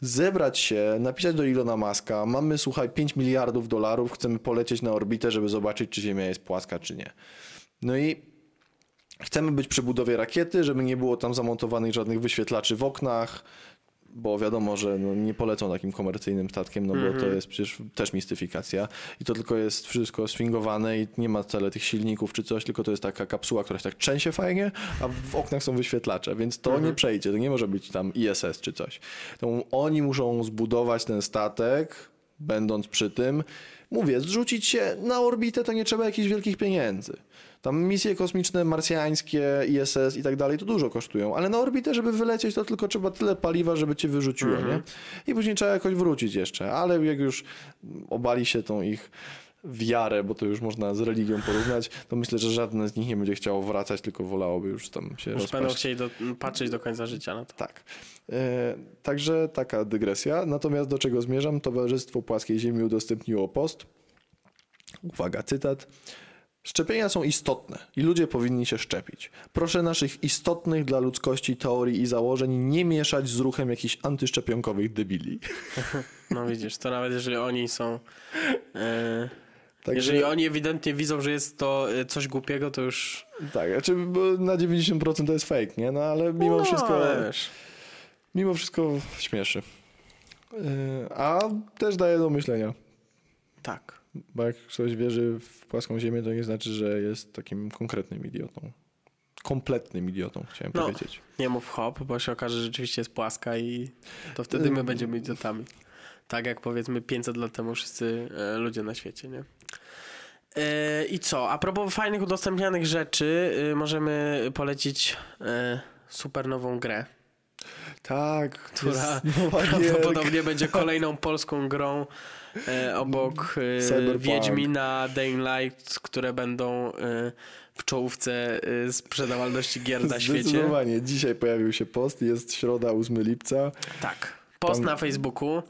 Speaker 1: Zebrać się, napisać do Ilona Maska, mamy, słuchaj, 5 miliardów dolarów, chcemy polecieć na orbitę, żeby zobaczyć, czy Ziemia jest płaska, czy nie. No i chcemy być przy budowie rakiety, żeby nie było tam zamontowanych żadnych wyświetlaczy w oknach, bo wiadomo, że no nie polecą takim komercyjnym statkiem, no bo to jest przecież też mistyfikacja i to tylko jest wszystko swingowane i nie ma wcale tych silników czy coś, tylko to jest taka kapsuła, która się tak trzęsie fajnie, a w oknach są wyświetlacze, więc to nie przejdzie, to nie może być tam ISS czy coś. To oni muszą zbudować ten statek, będąc przy tym, mówię, zrzucić się na orbitę to nie trzeba jakichś wielkich pieniędzy. Tam misje kosmiczne, marsjańskie, ISS i tak dalej, to dużo kosztują, ale na orbitę, żeby wylecieć, to tylko trzeba tyle paliwa, żeby cię wyrzuciło, nie? I później trzeba jakoś wrócić jeszcze, ale jak już obali się tą ich wiarę, bo to już można z religią porównać, to myślę, że żadne z nich nie będzie chciało wracać, tylko wolałoby już tam się
Speaker 2: Już
Speaker 1: rozpaść.
Speaker 2: będą chcieli do, patrzeć do końca życia na to.
Speaker 1: Tak. E, także taka dygresja. Natomiast do czego zmierzam? Towarzystwo Płaskiej Ziemi udostępniło post. Uwaga, cytat. Szczepienia są istotne i ludzie powinni się szczepić. Proszę naszych istotnych dla ludzkości teorii i założeń nie mieszać z ruchem jakichś antyszczepionkowych debili.
Speaker 2: No widzisz, to nawet jeżeli oni są... e,
Speaker 1: Także,
Speaker 2: Jeżeli oni ewidentnie widzą, że jest to e, coś głupiego, to już...
Speaker 1: Tak, znaczy bo na 90% to jest fake, nie? No ale mimo
Speaker 2: no,
Speaker 1: wszystko...
Speaker 2: wiesz.
Speaker 1: Mimo wszystko śmieszy. E, A też daje do myślenia.
Speaker 2: Tak.
Speaker 1: Bo jak ktoś wierzy w płaską ziemię, to nie znaczy, że jest takim konkretnym idiotą. Kompletnym idiotą, chciałem
Speaker 2: No.
Speaker 1: powiedzieć.
Speaker 2: Nie mów hop, bo się okaże, że rzeczywiście jest płaska i to wtedy my będziemy idiotami. Tak jak powiedzmy 500 lat temu wszyscy e, ludzie na świecie, nie? E, I co? A propos fajnych udostępnianych rzeczy, e, możemy polecić e, super nową grę,
Speaker 1: Tak,
Speaker 2: która prawdopodobnie będzie kolejną polską grą e, obok e,
Speaker 1: Cyberpunk.
Speaker 2: Wiedźmina, Dying Light, które będą e, w czołówce e, sprzedawalności gier na świecie.
Speaker 1: Zdecydowanie. Dzisiaj pojawił się post, jest środa 8 lipca.
Speaker 2: Tak. Post
Speaker 1: Pan-
Speaker 2: na Facebooku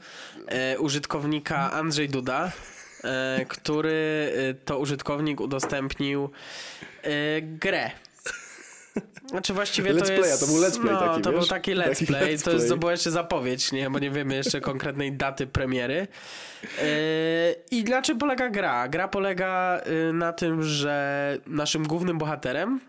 Speaker 2: e, użytkownika Andrzej Duda, e, który e, to użytkownik udostępnił e, grę. Znaczy właściwie
Speaker 1: Let's
Speaker 2: to
Speaker 1: playa,
Speaker 2: jest...
Speaker 1: to był let's play
Speaker 2: no,
Speaker 1: taki,
Speaker 2: to
Speaker 1: wiesz?
Speaker 2: był taki let's
Speaker 1: Taki
Speaker 2: play,
Speaker 1: let's
Speaker 2: to, jest,
Speaker 1: play.
Speaker 2: to była jeszcze zapowiedź, nie? Bo nie wiemy jeszcze konkretnej daty premiery. E, I na czym polega gra? Gra polega e, na tym, że naszym głównym bohaterem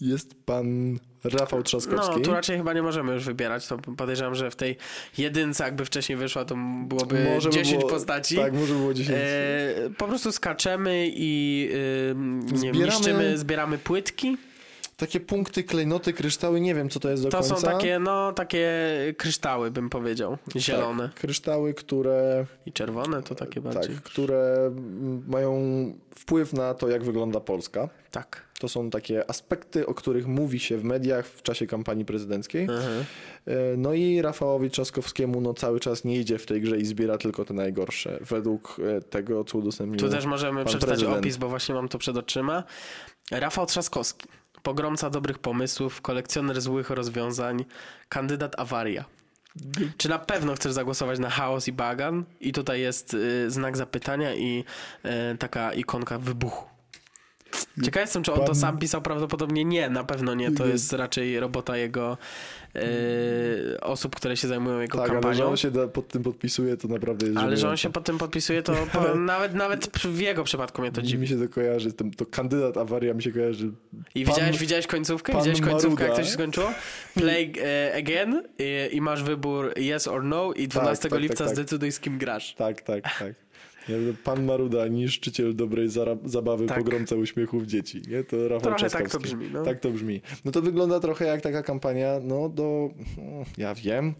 Speaker 1: Jest pan Rafał Trzaskowski.
Speaker 2: No, tu raczej chyba nie możemy już wybierać. To podejrzewam, że w tej jedynce, jakby wcześniej wyszła, to byłoby
Speaker 1: Może by
Speaker 2: 10
Speaker 1: było-
Speaker 2: postaci.
Speaker 1: Tak, może było 10.
Speaker 2: E, po prostu skaczemy i e,
Speaker 1: Zbieramy-
Speaker 2: niszczymy, zbieramy płytki.
Speaker 1: Takie punkty, klejnoty, kryształy, nie wiem co to jest do
Speaker 2: To
Speaker 1: końca.
Speaker 2: są takie, no, takie kryształy, bym powiedział. Zielone
Speaker 1: Tak, kryształy, które,
Speaker 2: i czerwone to takie bardziej.
Speaker 1: tak, które mają wpływ na to, jak wygląda Polska.
Speaker 2: Tak.
Speaker 1: To są takie aspekty, o których mówi się w mediach w czasie kampanii prezydenckiej.
Speaker 2: Mhm.
Speaker 1: No i Rafałowi Trzaskowskiemu no, cały czas nie idzie w tej grze i zbiera tylko te najgorsze, według e, tego, co udostępnił
Speaker 2: Tu też możemy przeczytać
Speaker 1: prezydent.
Speaker 2: opis, bo właśnie mam to przed oczyma. Rafał Trzaskowski. Pogromca dobrych pomysłów, kolekcjoner złych rozwiązań, kandydat awaria. Czy na pewno chcesz zagłosować na chaos i bagan? I tutaj jest y, znak zapytania i y, taka ikonka wybuchu. Ciekaw jestem, czy on to sam pisał, prawdopodobnie nie, na pewno nie. To jest raczej robota jego y, osób, które się zajmują jego
Speaker 1: Tak, ale że
Speaker 2: kampanią.
Speaker 1: on się da, pod tym podpisuje, to naprawdę jest
Speaker 2: Ale że on się pod tym podpisuje, to powiem, nawet, nawet w jego przypadku mnie to dziwi.
Speaker 1: Mi się to kojarzy, to, to kandydat awaria mi się kojarzy.
Speaker 2: I
Speaker 1: Pan-
Speaker 2: widziałeś, widziałeś końcówkę? Widziałeś końcówkę, jak to
Speaker 1: Maruda.
Speaker 2: się skończyło? Play e, again i, i masz wybór yes or no i 12
Speaker 1: tak, tak,
Speaker 2: lipca
Speaker 1: tak.
Speaker 2: zdecyduj z kim grasz.
Speaker 1: Tak, tak, tak. Pan Maruda, niszczyciel dobrej zabawy,
Speaker 2: Tak.
Speaker 1: pogromca uśmiechów dzieci. Nie? To Rafał
Speaker 2: Trochę tak to brzmi, no.
Speaker 1: Tak to brzmi. No to wygląda trochę jak taka kampania, no do, mm, ja wiem,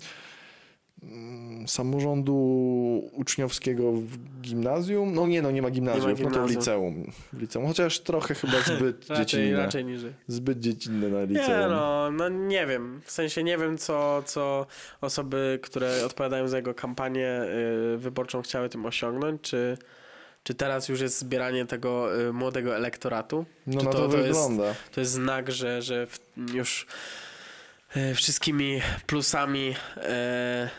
Speaker 1: samorządu uczniowskiego w gimnazjum. No nie, no nie ma gimnazjum, no to w
Speaker 2: gimnazjum.
Speaker 1: liceum. w liceum. Chociaż trochę chyba zbyt
Speaker 2: Raczej,
Speaker 1: dziecinne.
Speaker 2: raczej niżej.
Speaker 1: Zbyt dziecinne na liceum.
Speaker 2: Nie no, no nie wiem. W sensie nie wiem, co, co osoby, które odpowiadają za jego kampanię y, wyborczą chciały tym osiągnąć, czy, czy teraz już jest zbieranie tego y, młodego elektoratu.
Speaker 1: No to,
Speaker 2: to- to jest-
Speaker 1: wygląda.
Speaker 2: To jest znak, że, że już e, wszystkimi plusami e,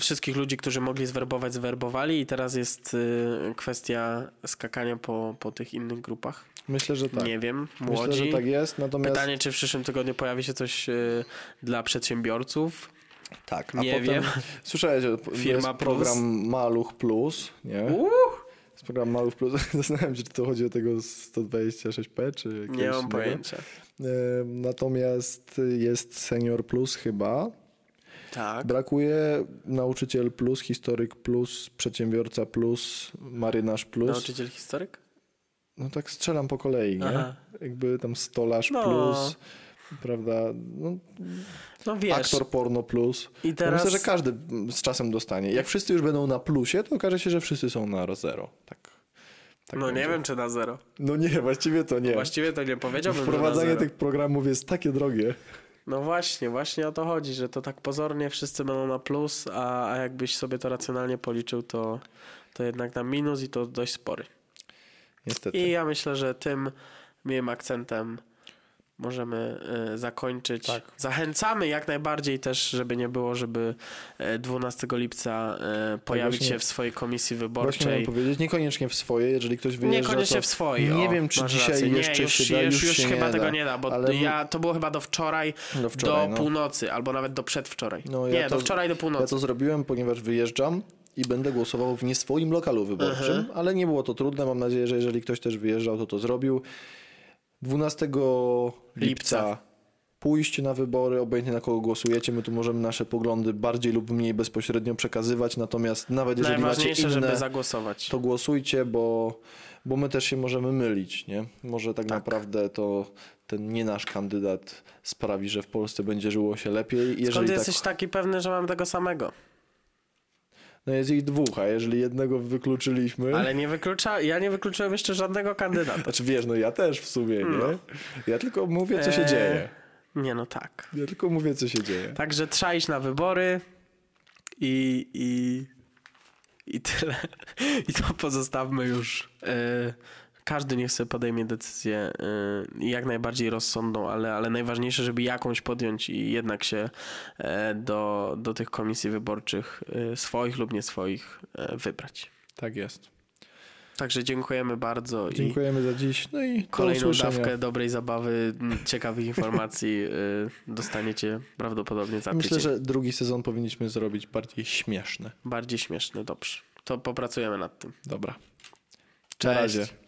Speaker 2: wszystkich ludzi, którzy mogli zwerbować, zwerbowali i teraz jest e, kwestia skakania po, po tych innych grupach.
Speaker 1: Myślę, że tak.
Speaker 2: Nie wiem,
Speaker 1: Myślę,
Speaker 2: młodzi.
Speaker 1: że tak jest, natomiast
Speaker 2: Pytanie, czy w przyszłym tygodniu pojawi się coś e, dla przedsiębiorców?
Speaker 1: tak, a
Speaker 2: nie
Speaker 1: potem
Speaker 2: wiem.
Speaker 1: słyszałeś,
Speaker 2: Firma
Speaker 1: jest program Maluch Plus, nie?
Speaker 2: Uuu,
Speaker 1: Jest program Maluch Plus. Zastanawiam się, czy to chodzi o tego 126p, czy jakiegoś
Speaker 2: nie mam
Speaker 1: innego.
Speaker 2: pojęcia.
Speaker 1: Natomiast jest Senior Plus chyba.
Speaker 2: Tak.
Speaker 1: Brakuje Nauczyciel Plus, Historyk Plus, Przedsiębiorca Plus, Marynarz Plus.
Speaker 2: Nauczyciel historyk?
Speaker 1: No tak strzelam po kolei, nie?
Speaker 2: Aha.
Speaker 1: Jakby tam Stolarz
Speaker 2: No.
Speaker 1: Plus, prawda? No,
Speaker 2: No wiesz.
Speaker 1: aktor porno plus.
Speaker 2: I
Speaker 1: Ja
Speaker 2: teraz...
Speaker 1: myślę, że każdy z czasem dostanie. Jak wszyscy już będą na plusie, to okaże się, że wszyscy są na zero. Tak. tak
Speaker 2: no nie
Speaker 1: będzie.
Speaker 2: wiem, czy na zero.
Speaker 1: No nie, właściwie to nie.
Speaker 2: Właściwie to nie powiedziałbym, że na
Speaker 1: Wprowadzanie
Speaker 2: zero.
Speaker 1: tych programów jest takie drogie.
Speaker 2: No właśnie, właśnie o to chodzi, że to tak pozornie wszyscy będą na plus, a, a jakbyś sobie to racjonalnie policzył, to, to jednak na minus i to dość spory.
Speaker 1: Niestety.
Speaker 2: I ja myślę, że tym miłym akcentem możemy e, zakończyć.
Speaker 1: Tak.
Speaker 2: Zachęcamy jak najbardziej też, żeby nie było, żeby e, 12 lipca e, pojawić
Speaker 1: właśnie-
Speaker 2: się w swojej komisji
Speaker 1: Właśnie
Speaker 2: wyborczej.
Speaker 1: miałem powiedzieć, niekoniecznie w swoje, jeżeli ktoś wyjeżdża,
Speaker 2: Niekoniecznie w swojej.
Speaker 1: Nie
Speaker 2: o,
Speaker 1: wiem, czy dzisiaj
Speaker 2: rację.
Speaker 1: jeszcze
Speaker 2: nie, już,
Speaker 1: się da,
Speaker 2: już,
Speaker 1: już
Speaker 2: już
Speaker 1: się
Speaker 2: chyba
Speaker 1: nie
Speaker 2: tego
Speaker 1: da.
Speaker 2: nie da, bo
Speaker 1: Ale-
Speaker 2: ja, to było chyba do wczoraj,
Speaker 1: do wczoraj.
Speaker 2: do
Speaker 1: no.
Speaker 2: północy, albo nawet do przedwczoraj.
Speaker 1: No, ja
Speaker 2: nie,
Speaker 1: to-
Speaker 2: do wczoraj do północy.
Speaker 1: Ja to zrobiłem, ponieważ wyjeżdżam i będę głosował w nie swoim lokalu wyborczym,
Speaker 2: Mhm.
Speaker 1: ale nie było to trudne. Mam nadzieję, że jeżeli ktoś też wyjeżdżał, to to zrobił. 12 lipca, pójść na wybory, obojętnie na kogo głosujecie. My tu możemy nasze poglądy bardziej lub mniej bezpośrednio przekazywać, natomiast nawet jeżeli macie inne,
Speaker 2: żeby zagłosować.
Speaker 1: to głosujcie, bo, bo my też się możemy mylić, nie? Może tak,
Speaker 2: Tak.
Speaker 1: naprawdę to ten nie nasz kandydat sprawi, że w Polsce będzie żyło się lepiej. Jeżeli
Speaker 2: Skąd
Speaker 1: tak,
Speaker 2: jesteś taki pewny, że mam tego samego?
Speaker 1: No jest ich dwóch, a jeżeli jednego wykluczyliśmy...
Speaker 2: Ale nie wyklucza, ja nie wykluczyłem jeszcze żadnego kandydata.
Speaker 1: Znaczy wiesz, no ja też w sumie, nie?
Speaker 2: No.
Speaker 1: Ja tylko mówię, co się
Speaker 2: Eee.
Speaker 1: dzieje.
Speaker 2: Nie no tak.
Speaker 1: Ja tylko mówię, co się dzieje.
Speaker 2: Także trzeba iść na wybory i, i, i tyle. I to pozostawmy już. e, każdy niech sobie podejmie decyzję e, jak najbardziej rozsądną, ale, ale najważniejsze, żeby jakąś podjąć i jednak się e, do, do tych komisji wyborczych e, swoich lub nie swoich e, wybrać.
Speaker 1: Tak jest.
Speaker 2: Także dziękujemy bardzo i
Speaker 1: Dziękujemy za dziś. No i
Speaker 2: kolejną
Speaker 1: usłyszenia.
Speaker 2: dawkę dobrej zabawy, ciekawych informacji dostaniecie prawdopodobnie za
Speaker 1: Myślę,
Speaker 2: tydzień.
Speaker 1: że drugi sezon powinniśmy zrobić bardziej śmieszny.
Speaker 2: Bardziej śmieszny, dobrze. To popracujemy nad tym.
Speaker 1: Dobra.
Speaker 2: Cześć.